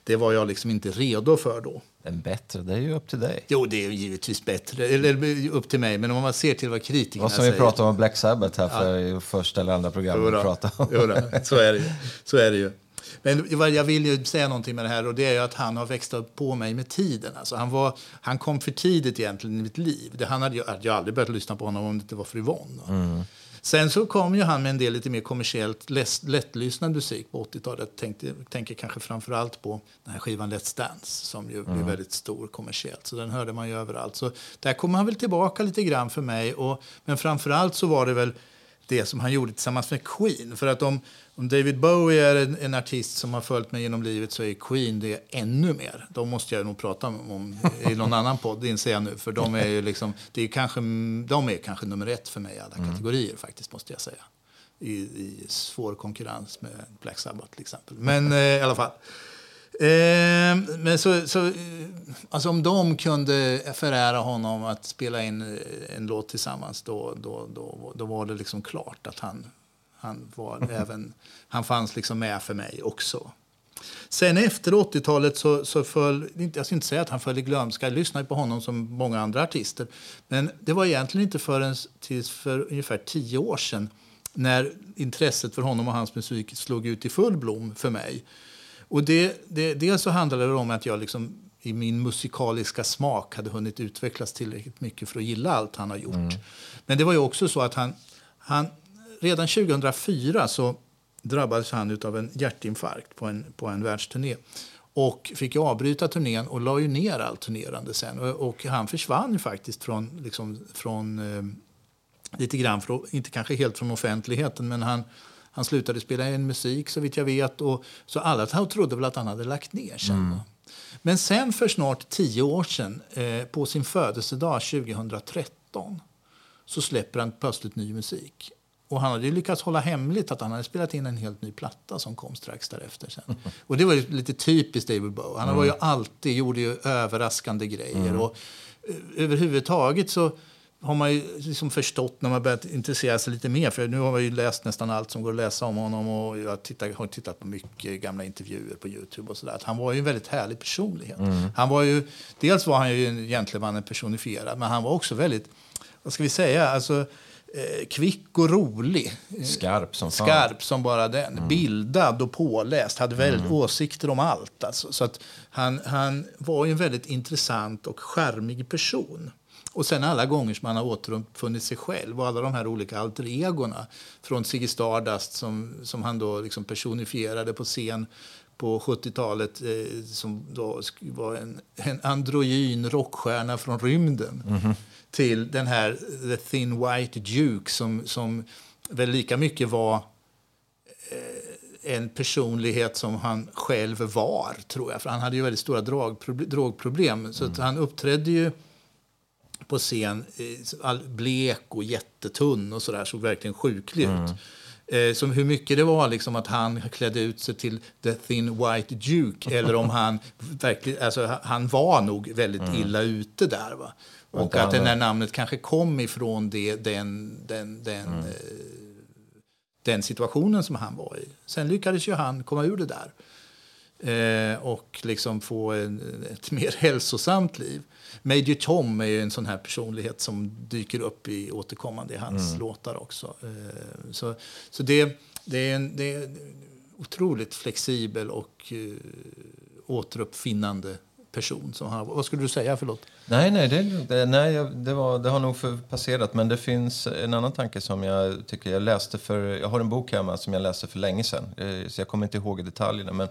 det var jag liksom inte redo för då. Den bättre, det är ju upp till dig. Jo, det är givetvis bättre. Eller upp till mig. Men om man ser till vad kritikerna säger. Vad som vi pratade om Black Sabbath här för ja. första eller andra programmet. Jo, då. Jo då. Så är det ju. Så är det ju. Men jag vill ju säga någonting med det här och det är att han har växt upp på mig med tiden. Alltså han, var, han kom för tidigt egentligen i mitt liv. Det, han hade, jag hade aldrig börjat lyssna på honom om det inte var för Yvonne. Mm. Sen så kom ju han med en del lite mer kommersiellt lätt, lättlyssnad musik på 80-talet. Jag tänkte, tänker kanske framför allt på den här skivan Let's Dance som ju mm. blev väldigt stor kommersiellt. Så den hörde man ju överallt. Så där kom han väl tillbaka lite grann för mig. Och, men framför allt så var det väl det som han gjorde tillsammans med Queen. För att om, om David Bowie är en, en, artist som har följt mig genom livet så är Queen det ännu mer. De måste jag nog prata om i någon annan podd, inser jag nu. För de är ju liksom, det är kanske, de är kanske nummer ett för mig i alla mm. kategorier faktiskt, måste jag säga. I, I svår konkurrens med Black Sabbath till exempel. Men eh, i alla fall. Eh, men så, så, alltså om de kunde förära honom att spela in eh, en låt tillsammans då, då, då, då var det liksom klart att han, han, var även, han fanns liksom med för mig också. Sen efter 80-talet så, så föll, jag ska inte säga att han föll i glömska, jag lyssnade på honom som många andra artister. Men det var egentligen inte förrän tills för ungefär tio år sedan när intresset för honom och hans musik slog ut i full blom för mig. Och det, det, dels så handlade det om att jag liksom i min musikaliska smak hade hunnit utvecklas tillräckligt mycket för att gilla allt han har gjort. Mm. Men det var ju också så att han, han redan 2004 så drabbades han av en hjärtinfarkt på en, på en världsturné och fick avbryta turnén och la ju ner allt turnerande sen. Och, och han försvann faktiskt från, liksom, från eh, lite grann, från, inte kanske helt från offentligheten, men han, han slutade spela in musik så vitt jag vet. Och, så alla trodde väl att han hade lagt ner sen. Mm. Men sen för snart tio år sedan, eh, på sin födelsedag 2013, så släpper han plötsligt ny musik. Och han hade lyckats hålla hemligt att han hade spelat in en helt ny platta som kom strax därefter. Sen. Och det var lite typiskt David Bowie. Han mm. var ju alltid, gjorde ju överraskande grejer. Mm. Och eh, överhuvudtaget så har man ju liksom förstått när man börjat intressera sig lite mer. För nu har man ju läst nästan allt som går att läsa om honom och jag tittar, har tittat på mycket gamla intervjuer på Youtube och sådär. Han var ju en väldigt härlig personlighet. Mm. Han var ju, dels var han ju egentligen en personifierad, men han var också väldigt, vad ska vi säga, alltså eh, kvick och rolig. Skarp som fan. Skarp som bara den. Mm. Bildad och påläst. Hade väldigt mm. åsikter om allt. Alltså. Så att han, han var en väldigt intressant och skärmig person. Och sen alla gånger som han har återuppfunnit sig själv och alla de här olika alter egorna från Ziggy Stardust som, som han då liksom personifierade på scen på 70-talet eh, som då var en, en androgyn rockstjärna från rymden. Mm -hmm till den här The Thin White Duke som, som väl lika mycket var eh, en personlighet som han själv var, tror jag. För han hade ju väldigt stora drogproblem. Så mm. att han uppträdde ju på scen all blek och jättetunn och sådär, såg verkligen sjuklig mm. Eh, som hur mycket det var liksom att han klädde ut sig till The Thin White Duke eller om han verkligen, alltså han var nog väldigt mm. illa ute där. Va? Och att det där namnet kanske kom ifrån det, den, den, den, mm. eh, den situationen som han var i. Sen lyckades ju han komma ur det där. Eh, och liksom få en, ett mer hälsosamt liv. Major Tom är ju en sån här personlighet som dyker upp i återkommande i hans mm. låtar också. Eh, så så det, det, är en, det är otroligt flexibel och eh, återuppfinnande person. Som han, vad skulle du säga? Förlåt. Nej, nej, det, det, nej det, var, det har nog passerat. Men det finns en annan tanke som jag tycker jag läste för... Jag har en bok hemma som jag läste för länge sedan. Eh, så jag kommer inte ihåg detaljerna. Men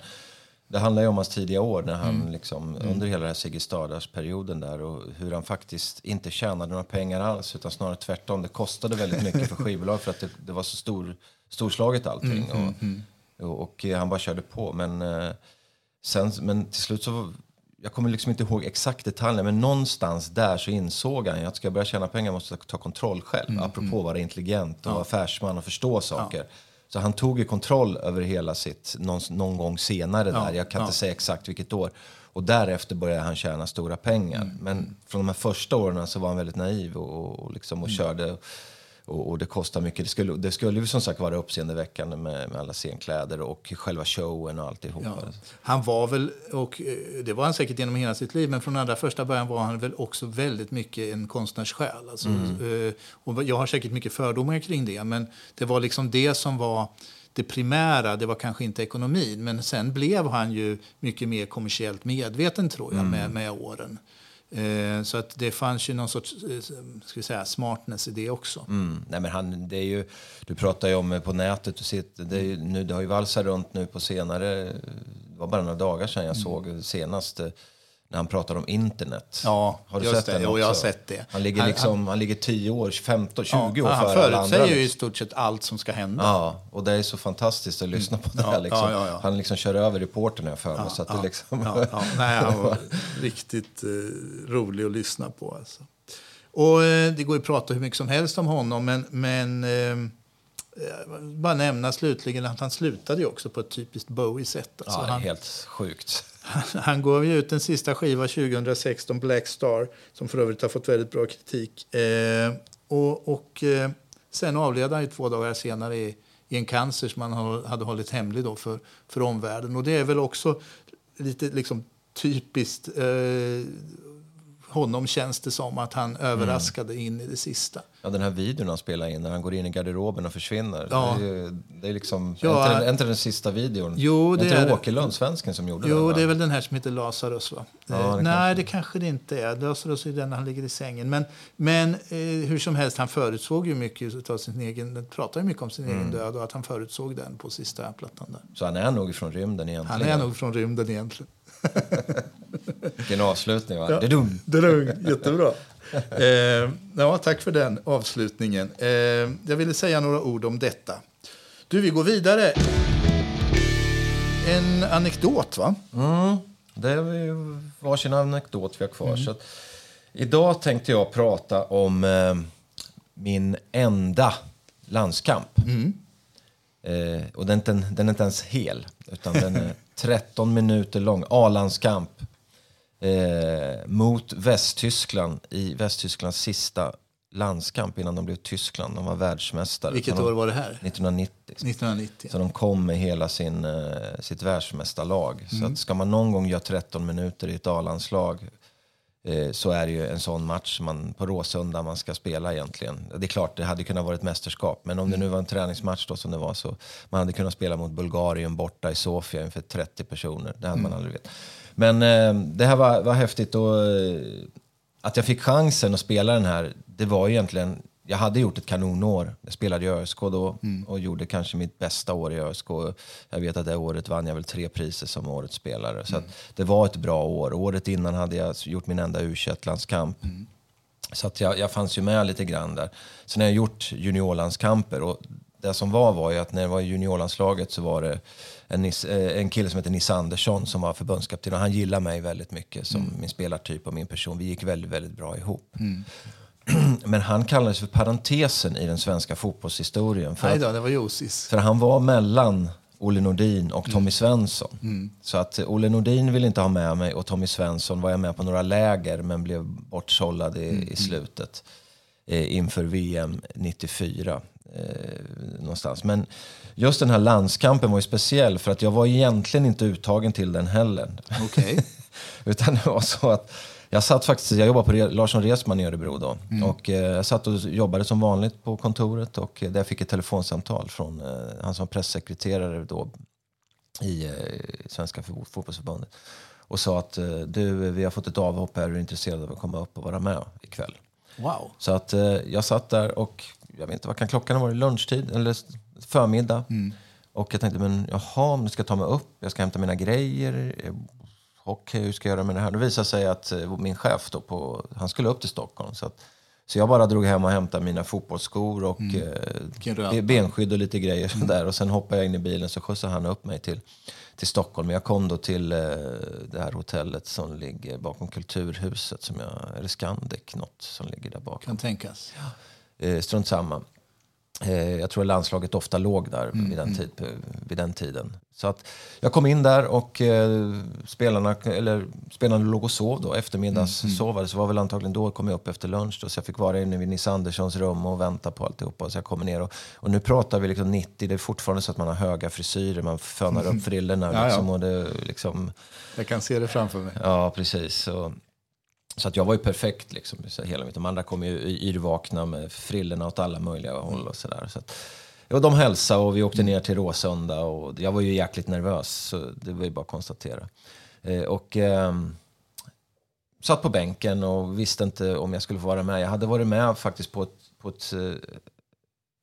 det handlar ju om hans tidiga år när han mm. liksom, mm. under hela den här Ziggy Stardust-perioden där och hur han faktiskt inte tjänade några pengar alls utan snarare tvärtom. Det kostade väldigt mycket för skivbolag för att det, det var så stor, storslaget allting. Mm, och, mm, mm. och, och, han bara körde på. Men, eh, sen, men till slut så jag kommer liksom inte ihåg exakt detaljerna, men någonstans där så insåg han att ska jag börja tjäna pengar måste jag ta kontroll själv. Mm, apropå mm. vara intelligent och ja. affärsman och förstå saker. Ja. Så han tog ju kontroll över hela sitt någon, någon gång senare ja, där. Jag kan inte säga exakt vilket år. Och därefter började han tjäna stora pengar. Mm. Men från de här första åren så var han väldigt naiv och, och, liksom, och mm. körde och, och, det kostar mycket. Det skulle, det skulle ju som sagt vara uppseendeväckande med, med alla scenkläder och själva showen och alltihopa. Ja. Han var väl, och eh, det var han säkert genom hela sitt liv, men från allra första början var han väl också väldigt mycket en konstnärssjäl. Alltså, mm. Eh, och jag har säkert mycket fördomar kring det, men det var liksom det som var det primära, det var kanske inte ekonomin, men sen blev han ju mycket mer kommersiellt medveten tror jag mm. med, med åren. Eh, så att det fanns ju någon sorts eh, ska säga, smartness i det också. Mm. Nej, men han, det är ju, du pratar ju om eh, på nätet, du sitter, det, ju, nu, det har ju valsat runt nu på senare, det var bara några dagar sedan jag mm. såg senast när han pratar om internet. Ja, har du sett det. den? Jo, jag har sett det. Han ligger, liksom, han, han ligger 10 år, 15, 20 ja, år han före. Han förutsäger ju i stort sett allt som ska hända. Ja, och det är så fantastiskt att lyssna på det här. Liksom. Ja, ja, han liksom kör över reportern för mig. så att det liksom... Nej, han var riktigt eh, rolig att lyssna på. Alltså. Och eh, det går ju att prata hur mycket som helst om honom, men, men eh, bara nämna slutligen att han slutade ju också på ett typiskt Bowie-sätt. Alltså, ja, han, helt sjukt. Han gav ju ut en sista skiva 2016, Black Star, som för övrigt har fått väldigt bra kritik. Eh, och, och eh, sen avled han ju två dagar senare i, i en cancer som han hade hållit hemlig då för, för omvärlden. Och det är väl också lite liksom, typiskt eh, honom känns det som att han överraskade in i det sista. Ja, den här videon han spelar in när han går in i garderoben och försvinner. Ja. Det, är, ju- det är liksom, Ja, inte, den- är inte den sista videon? Jo, det är inte är det. Åkerlund, svensken, som gjorde den? Jo, det är väl den här som heter Lazarus va? Ja, Eh, det Nej, kanske. det kanske det inte är. Lazarus är den när han ligger i sängen. Men, men eh, hur som helst, han förutsåg ju mycket av sin egen, pratar ju mycket om sin Mm. egen död och att han förutsåg den på sista plattan där. Så han är nog från rymden egentligen. Han är nog från rymden egentligen. Vilken avslutning, va? Ja. Det är dumt. Det är jättebra. Eh, ja, tack för den avslutningen. Eh, jag ville säga några ord om detta. Du, vi går vidare. En anekdot, va? Mm, det är varsin anekdot vi har kvar. Så att, idag tänkte jag prata om eh, min enda landskamp. Eh, och den är, inte, den är inte ens hel, utan den är 13 minuter lång. A-landskamp eh, mot Västtyskland i Västtysklands sista landskamp innan de blev Tyskland. De var världsmästare. Vilket de- år var det här? 1990. 1990. Så de kom med hela sin, eh, sitt världsmästarlag. Så att ska man någon gång göra 13 minuter i ett A-landslag så är det ju en sån match man, på Råsunda man ska spela egentligen. Det är klart, det hade kunnat vara ett mästerskap. Men om det nu var en träningsmatch då som det var så man hade kunnat spela mot Bulgarien borta i Sofia inför 30 personer. Det hade man aldrig vet. Men eh, det här var, var häftigt och eh, att jag fick chansen att spela den här, det var egentligen jag hade gjort ett kanonår. Jag spelade i ÖSK då och gjorde kanske mitt bästa år i ÖSK. Jag vet att det året vann jag väl tre priser som årets spelare. Så att det var ett bra år. Året innan hade jag gjort min enda u landskamp Så att jag, jag fanns ju med lite grann där. Sen har jag gjort juniorlandskamper och det som var var ju att när jag var i juniorlandslaget så var det en, eh, en kille som heter Nisse Andersson som var förbundskapten och han gillade mig väldigt mycket som min spelartyp och min person. Vi gick väldigt, väldigt bra ihop. Men han kallades för parentesen i den svenska fotbollshistorien. För, Nej då, det var Josis. för han var mellan Olle Nordin och Tommy Svensson. Så att Olle Nordin ville inte ha med mig och Tommy Svensson var jag med på några läger men blev bortsållad i, i slutet eh, inför VM 94. Eh, någonstans. Men just den här landskampen var ju speciell för att jag var egentligen inte uttagen till den heller. Okej. Utan det var så att jag satt faktiskt, jag jobbade på Re- Larsson Resman i Örebro då. Och eh, jag satt och jobbade som vanligt på kontoret och eh, där fick jag ett telefonsamtal från eh, han som var pressekreterare då i eh, Svenska Fo- Fotbollsförbundet. Och sa att du, vi har fått ett avhopp här, är du intresserad av att komma upp och vara med ikväll? Wow. Så att jag satt där och jag vet inte, vad kan klockan varit? Lunchtid eller förmiddag. Och jag tänkte, men jaha, men nu ska jag ta mig upp, jag ska hämta mina grejer. Okej, hur ska jag göra med det här? Det visade sig att eh, min chef då på, han skulle upp till Stockholm. Så, att, så jag bara drog hem och hämtade mina fotbollsskor och Vilken eh, benskydd och lite grejer sådär. Och sen hoppade jag in i bilen så skjutsade han upp mig till, till Stockholm. Jag kom då till eh, det här hotellet som ligger bakom Kulturhuset, som jag, eller Scandic, något som ligger där bakom. Kan tänkas. Eh, strunt samma. Eh, jag tror landslaget ofta låg där Mm, vid, den tid, vid den tiden. Så att jag kom in där och eh, spelarna, eller, spelarna låg och sov då, eftermiddagssovade. Så det var väl antagligen då jag kom jag upp efter lunch. Då, så jag fick vara inne vid Nisse Anderssons rum och vänta på alltihopa. Så jag kommer ner och, och nu pratar vi liksom 90, det är fortfarande så att man har höga frisyrer, man fönar upp frillorna. Ja, ja. Liksom, och det, liksom, Jag kan se det framför mig. Ja, precis. Så, så att jag var ju perfekt. Liksom, så hela mitt. De andra kom ju yrvakna med frillorna åt alla möjliga håll. Och så där. Så att, ja, de hälsade och vi åkte ner till Råsunda. Och jag var ju jäkligt nervös, så det var ju bara att konstatera. Eh, och eh, satt på bänken och visste inte om jag skulle få vara med. Jag hade varit med faktiskt på ett, på ett eh,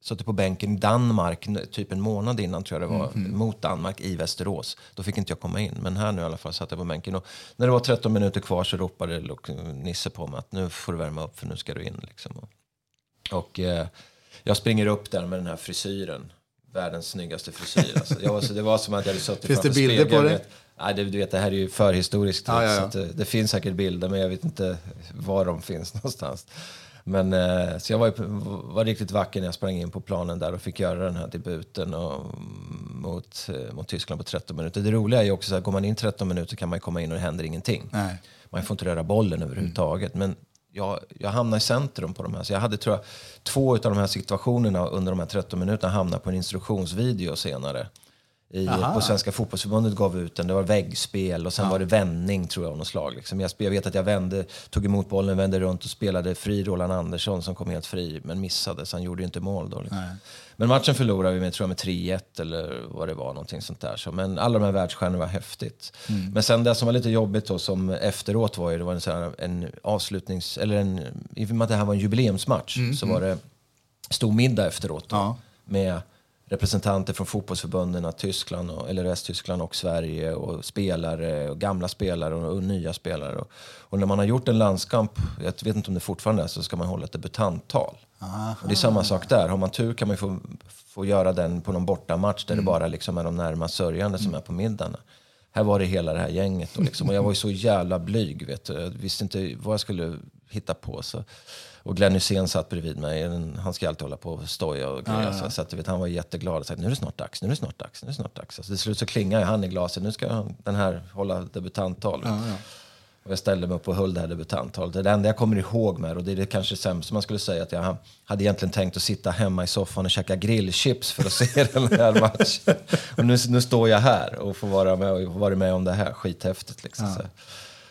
eh, suttit på bänken i Danmark typ en månad innan tror jag det var, mot Danmark i Västerås. Då fick inte jag komma in, men här nu i alla fall satt jag på bänken. Och när det var 13 minuter kvar så ropade Nisse på mig att nu får du värma upp för nu ska du in. Liksom. Och, eh, jag springer upp där med den här frisyren. Världens snyggaste frisyr. Alltså. Jag var, så, det var som att jag hade suttit Finns det bilder spegeln. på det? Nej, det, du vet, det här är ju förhistoriskt. Ja, ja, ja. Det, det finns säkert bilder, men jag vet inte var de finns någonstans. Men, eh, så jag var, var riktigt vacker när jag sprang in på planen där och fick göra den här debuten och, mot, eh, mot Tyskland på 13 minuter. Det roliga är ju också att går man in 13 minuter kan man komma in och det händer ingenting. Nej. Man får inte röra bollen överhuvudtaget. Men jag, jag hamnade i centrum på de här. Så jag hade tror jag, två av de här situationerna under de här 13 minuterna hamnade på en instruktionsvideo senare. I, Aha. på Svenska fotbollsförbundet gav ut den. Det var väggspel och sen var det vändning tror jag av något slag. Liksom. Jag, jag vet att jag vände, tog emot bollen, vände runt och spelade fri Roland Andersson som kom helt fri men missade så han gjorde inte mål då. Liksom. Men matchen förlorade vi med, tror jag, med 3-1 eller vad det var, någonting sånt där. Så, men alla de här världsstjärnorna var häftigt. Men sen det som var lite jobbigt då, som efteråt var ju, det var en, sån här, en avslutnings, eller en, i och med att det här var en jubileumsmatch så var det stor middag efteråt då, Ja. med representanter från fotbollsförbunden, Tyskland, och, eller Västtyskland och Sverige och spelare, och gamla spelare och, och nya spelare. Och, och när man har gjort en landskamp, jag vet inte om det fortfarande är så, ska man hålla ett debutanttal. Och det är samma sak där. Har man tur kan man få, få göra den på någon bortamatch där det bara liksom är de närmast sörjande som är på middagen. Här var det hela det här gänget. Och, liksom, och jag var ju så jävla blyg. Vet du. Jag visste inte vad jag skulle hitta på. Så. Och Glenn Hysén satt bredvid mig. Han ska alltid hålla på och stoja och grejer. Så, så att, vet, han var jätteglad och sa nu är det snart dags, nu är det snart dags, nu är det snart dags. Alltså, till slut så klingade han i glaset. Nu ska den här hålla debutanttal. Och jag ställde mig upp och höll det här debutanttalet. Det är det enda jag kommer ihåg med och det är det kanske sämsta man skulle säga att jag hade egentligen tänkt att sitta hemma i soffan och käka grillchips för att se den här matchen. Och nu, nu står jag här och får vara med, och vara med om det här. Skithäftigt liksom. Så,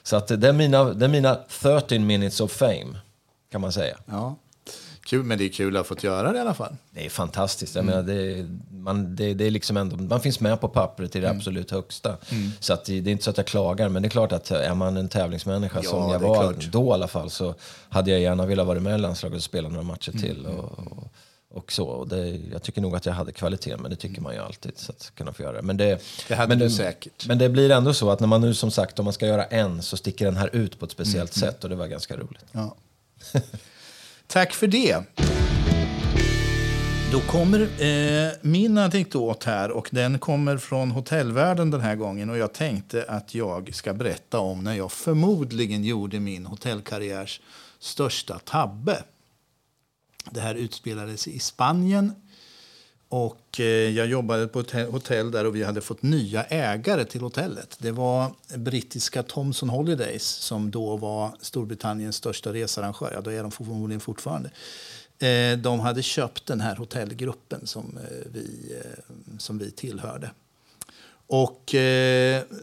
så att det är, mina, det är mina 13 minutes of fame, kan man säga. Ja. Kul, men det är kul att ha fått göra det i alla fall. Det är fantastiskt. Jag menar, det, man, det, det är liksom ändå, man finns med på pappret i det absolut högsta. Så att det, är inte så att jag klagar, men det är klart att är man en tävlingsmänniska Ja, som jag var klart. då i alla fall så hade jag gärna velat vara med i landslaget och spela några matcher till. Och, och, och så. Och det, jag tycker nog att jag hade kvalitet, men det tycker man ju alltid. Så att kunna få göra det. Men det, Det hade men du säkert. Men det blir ändå så att när man nu som sagt, om man ska göra en så sticker den här ut på ett speciellt sätt och det var ganska roligt. Ja. Tack för det. Då kommer eh, min anekdot här och den kommer från hotellvärlden den här gången. Och jag tänkte att jag ska berätta om när jag förmodligen gjorde min hotellkarriärs största tabbe. Det här utspelades i Spanien och eh, jag jobbade på ett hotell där och vi hade fått nya ägare till hotellet. Det var brittiska Thomson Holidays som då var Storbritanniens största researrangör. Ja, då är de förmodligen fortfarande. Eh, de hade köpt den här hotellgruppen som, eh, vi, som vi tillhörde. Och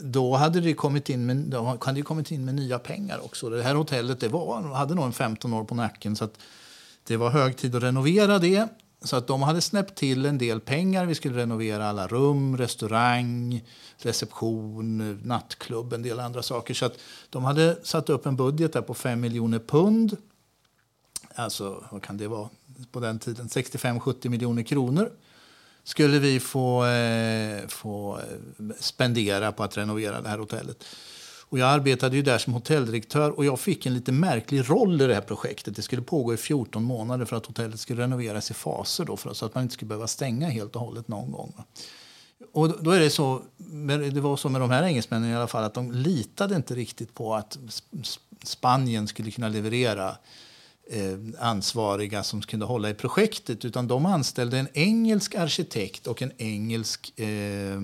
då hade det kommit in med, de hade det kommit in med nya pengar också. Det här hotellet det var, hade nog en 15 år på nacken. Så att det var hög tid att renovera det. Så att de hade snäppt till en del pengar. Vi skulle renovera alla rum, restaurang, reception, nattklubb, en del andra saker. Så att de hade satt upp en budget där på 5 miljoner pund. Alltså, vad kan det vara på den tiden? 65-70 miljoner kronor skulle vi få, eh, få eh, spendera på att renovera det här hotellet. Och jag arbetade ju där som hotelldirektör och jag fick en lite märklig roll i det här projektet. Det skulle pågå i 14 månader för att hotellet skulle renoveras i faser då, för, så att man inte skulle behöva stänga helt och hållet någon gång. Och då- är det så, det var så med de här engelsmännen i alla fall, att de litade inte riktigt på att Spanien skulle kunna leverera Eh, ansvariga som kunde hålla i projektet. Utan de anställde en engelsk arkitekt och en engelsk eh,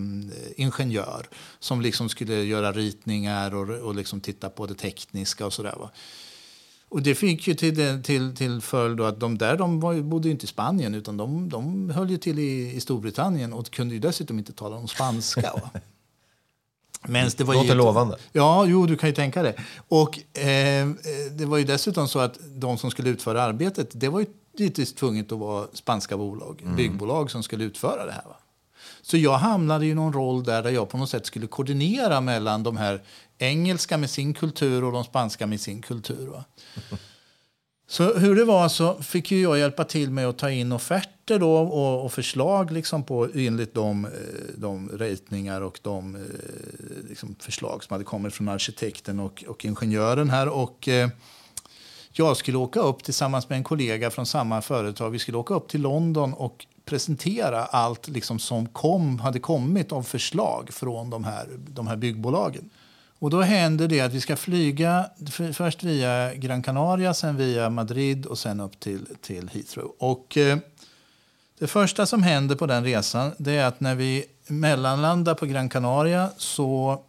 ingenjör som liksom skulle göra ritningar och, och liksom titta på det tekniska och sådär. Va? Och det fick ju till, till, till följd att de där de var, bodde ju inte i Spanien utan de, de höll ju till i, i Storbritannien och kunde ju dessutom inte tala om spanska. Men det var Låter ju- lovande. Ja, jo, du kan ju tänka det. Och eh, det var ju dessutom så att de som skulle utföra arbetet, det var ju givetvis tvunget att vara spanska bolag, byggbolag som skulle utföra det här. Va? Så jag hamnade i någon roll där, där jag på något sätt skulle koordinera mellan de här engelska med sin kultur och de spanska med sin kultur. Va? Så hur det var så fick ju jag hjälpa till med att ta in offerter då och, och förslag liksom på, enligt de, eh, de ritningar och de eh, liksom förslag som hade kommit från arkitekten och, och ingenjören här. Och, eh, jag skulle åka upp tillsammans med en kollega från samma företag. Vi skulle åka upp till London och presentera allt liksom som kom, hade kommit av förslag från de här, de här byggbolagen. Och då händer det att vi ska flyga först via Gran Canaria, sen via Madrid och sen upp till, till Heathrow. Och eh, det första som händer på den resan det är att när vi mellanlandar på Gran Canaria så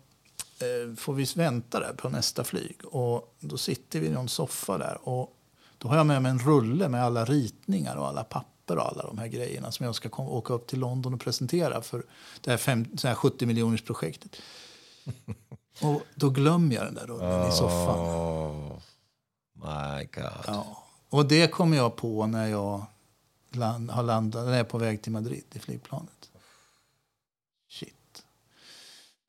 eh, får vi vänta där på nästa flyg. Och då sitter vi i någon soffa där och då har jag med mig en rulle med alla ritningar och alla papper och alla de här grejerna som jag ska kom, åka upp till London och presentera för det här, fem, det här 70 miljoners projektet. Och då glömmer jag den där rullen i soffan. Oh, my God. Ja. Och det kommer jag på när jag land, har landat, när jag är på väg till Madrid i flygplanet. Shit.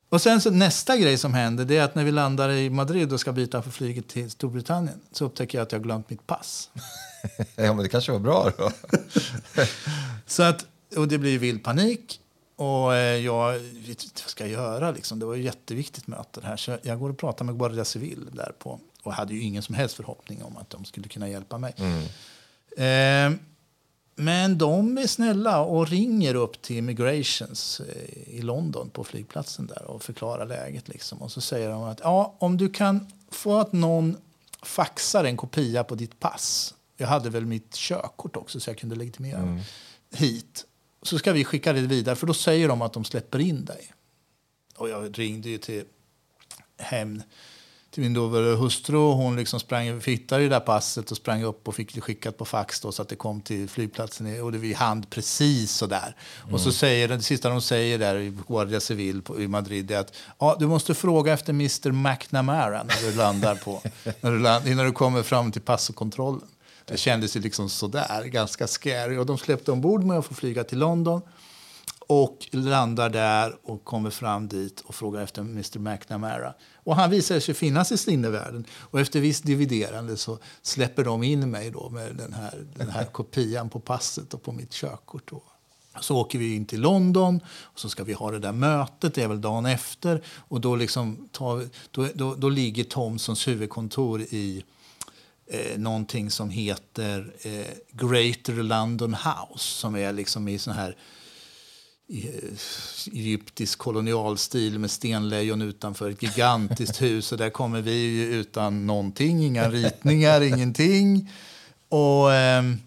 Och sen så nästa grej som händer det är att när vi landar i Madrid och ska byta för flyget till Storbritannien så upptäcker jag att jag har glömt mitt pass. Ja, men det kanske var bra då. Så att, och det blir vild panik. Och eh, jag vet inte vad ska jag göra. Liksom. Det var ju jätteviktigt möte det här. Så jag går och pratar med Guardia Civil där på. Och hade ju ingen som helst förhoppning om att de skulle kunna hjälpa mig. Eh, men de är snälla och ringer upp till Immigrations eh, i London på flygplatsen där och förklarar läget. Liksom. Och så säger de att ja, om du kan få att någon faxar en kopia på ditt pass. Jag hade väl mitt körkort också så jag kunde legitimera mig hit. Så ska vi skicka det vidare för då säger de att de släpper in dig. Och jag ringde ju till hem till min dåvarande hustru och hon liksom sprang, hittade det där passet och sprang upp och fick det skickat på fax då, så att det kom till flygplatsen och det vid hand precis så där. Och så säger det sista de säger där i Guardia Civil på, i Madrid är att ja, du måste fråga efter Mr McNamara när du landar på, när du land, innan du kommer fram till passkontrollen. Det kändes ju liksom sådär, ganska scary. Och de släppte ombord mig och får flyga till London och landar där och kommer fram dit och frågar efter Mr McNamara. Och han visar sig finnas i sinnevärlden. Och efter visst dividerande så släpper de in mig då med den här, den här kopian på passet och på mitt körkort. Då. Så åker vi in till London och så ska vi ha det där mötet, det är väl dagen efter. Och då, liksom tar, vi- då, då, då ligger Thomsons huvudkontor i eh, någonting som heter eh, Greater London House som är liksom i sån här eh, egyptisk kolonialstil med stenlejon utanför ett gigantiskt hus. Och där kommer vi utan någonting, inga ritningar, ingenting. Och, ehm,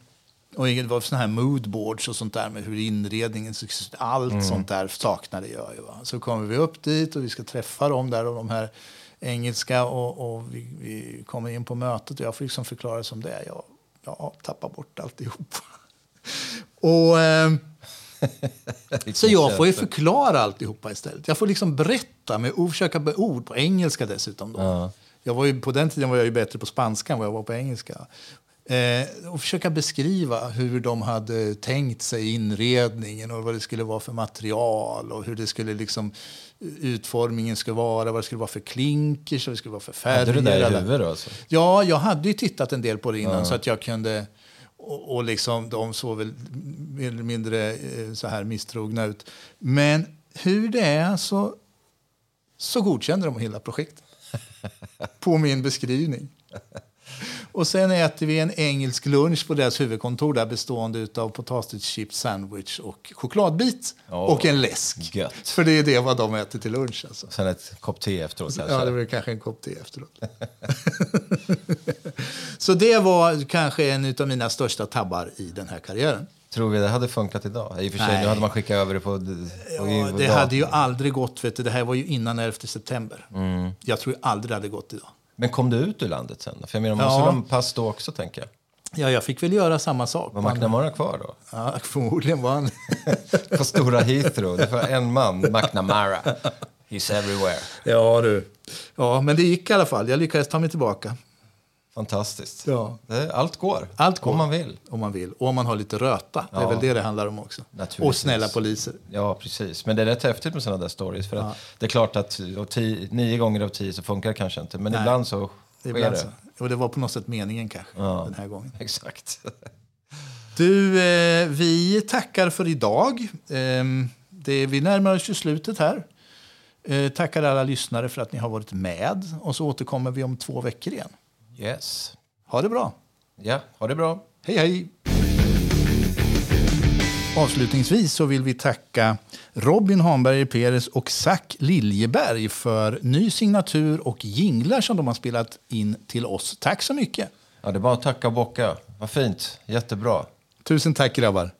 och det var såna här moodboards och sånt där med hur inredningen Allt sånt där saknade jag ju. Så kommer vi upp dit och vi ska träffa dem där och de här engelska och, och vi, vi kommer in på mötet och jag får liksom förklara som det är. Jag, jag tappar bort alltihop. Och... ehm, så jag får ju förklara alltihopa istället. Jag får liksom berätta med ord, försöka med ord på engelska dessutom. Då. Jag var ju, på den tiden var jag ju bättre på spanska än vad jag var på engelska. Eh, och försöka beskriva hur de hade tänkt sig inredningen och vad det skulle vara för material och hur det skulle liksom, utformningen skulle vara, vad det skulle vara för klinkers, vad det skulle vara för färger. Hade du det där i huvudet? Alltså? Ja, jag hade ju tittat en del på det innan så att jag kunde... Och, och liksom, de såg väl mer eller mindre eh, så här misstrogna ut. Men hur det är så, så godkände de hela projektet. på min beskrivning. Och sen äter vi en engelsk lunch på deras huvudkontor där bestående av potatischips, sandwich och chokladbit. Åh, och en läsk. gött. För det är det vad de äter till lunch. Alltså. Sen ett kopp te efteråt kanske? Ja, det blir kanske en kopp te efteråt. så det var kanske en av mina största tabbar i den här karriären. Tror vi det hade funkat idag? I och för sig, Nej. nu hade man skickat över det på... på Ja, det datorn. hade ju aldrig gått. Vet du. Det här var ju innan 11 september. Jag tror aldrig det hade gått idag. Men kom du ut ur landet sen? För jag menar, man Ja. måste ha pass då också, tänker jag. Ja, jag fick väl göra samma sak. Var McNamara kvar då? Ja, förmodligen var han... På stora Heathrow. Det var en man, McNamara. He's everywhere. ja, du. Ja, men det gick i alla fall. Jag lyckades ta mig tillbaka. Fantastiskt. Ja. Allt går. Allt går. Om man vill. Om man vill. Och om man har lite röta. Det är Ja. väl det det handlar om också. Och snälla poliser. Ja, precis. Men det är rätt häftigt med sådana där stories. För att Det är klart att tio, nio gånger av tio så funkar det kanske inte. Men Nej. ibland så sker Ibland det. så. Och det var på något sätt meningen kanske. Ja. Den här gången. Exakt. Du, eh, vi tackar för idag. Eh, det, vi närmar oss ju slutet här. Eh, tackar alla lyssnare för att ni har varit med. Och så återkommer vi om två veckor igen. Yes. Ha det bra. Ja, ha det bra. Hej, hej! Avslutningsvis så vill vi tacka Robin Hanberger Peres och Zack Liljeberg för ny signatur och jinglar som de har spelat in till oss. Tack så mycket! Ja, det är bara att tacka och bocka. Vad fint. Jättebra. Tusen tack grabbar!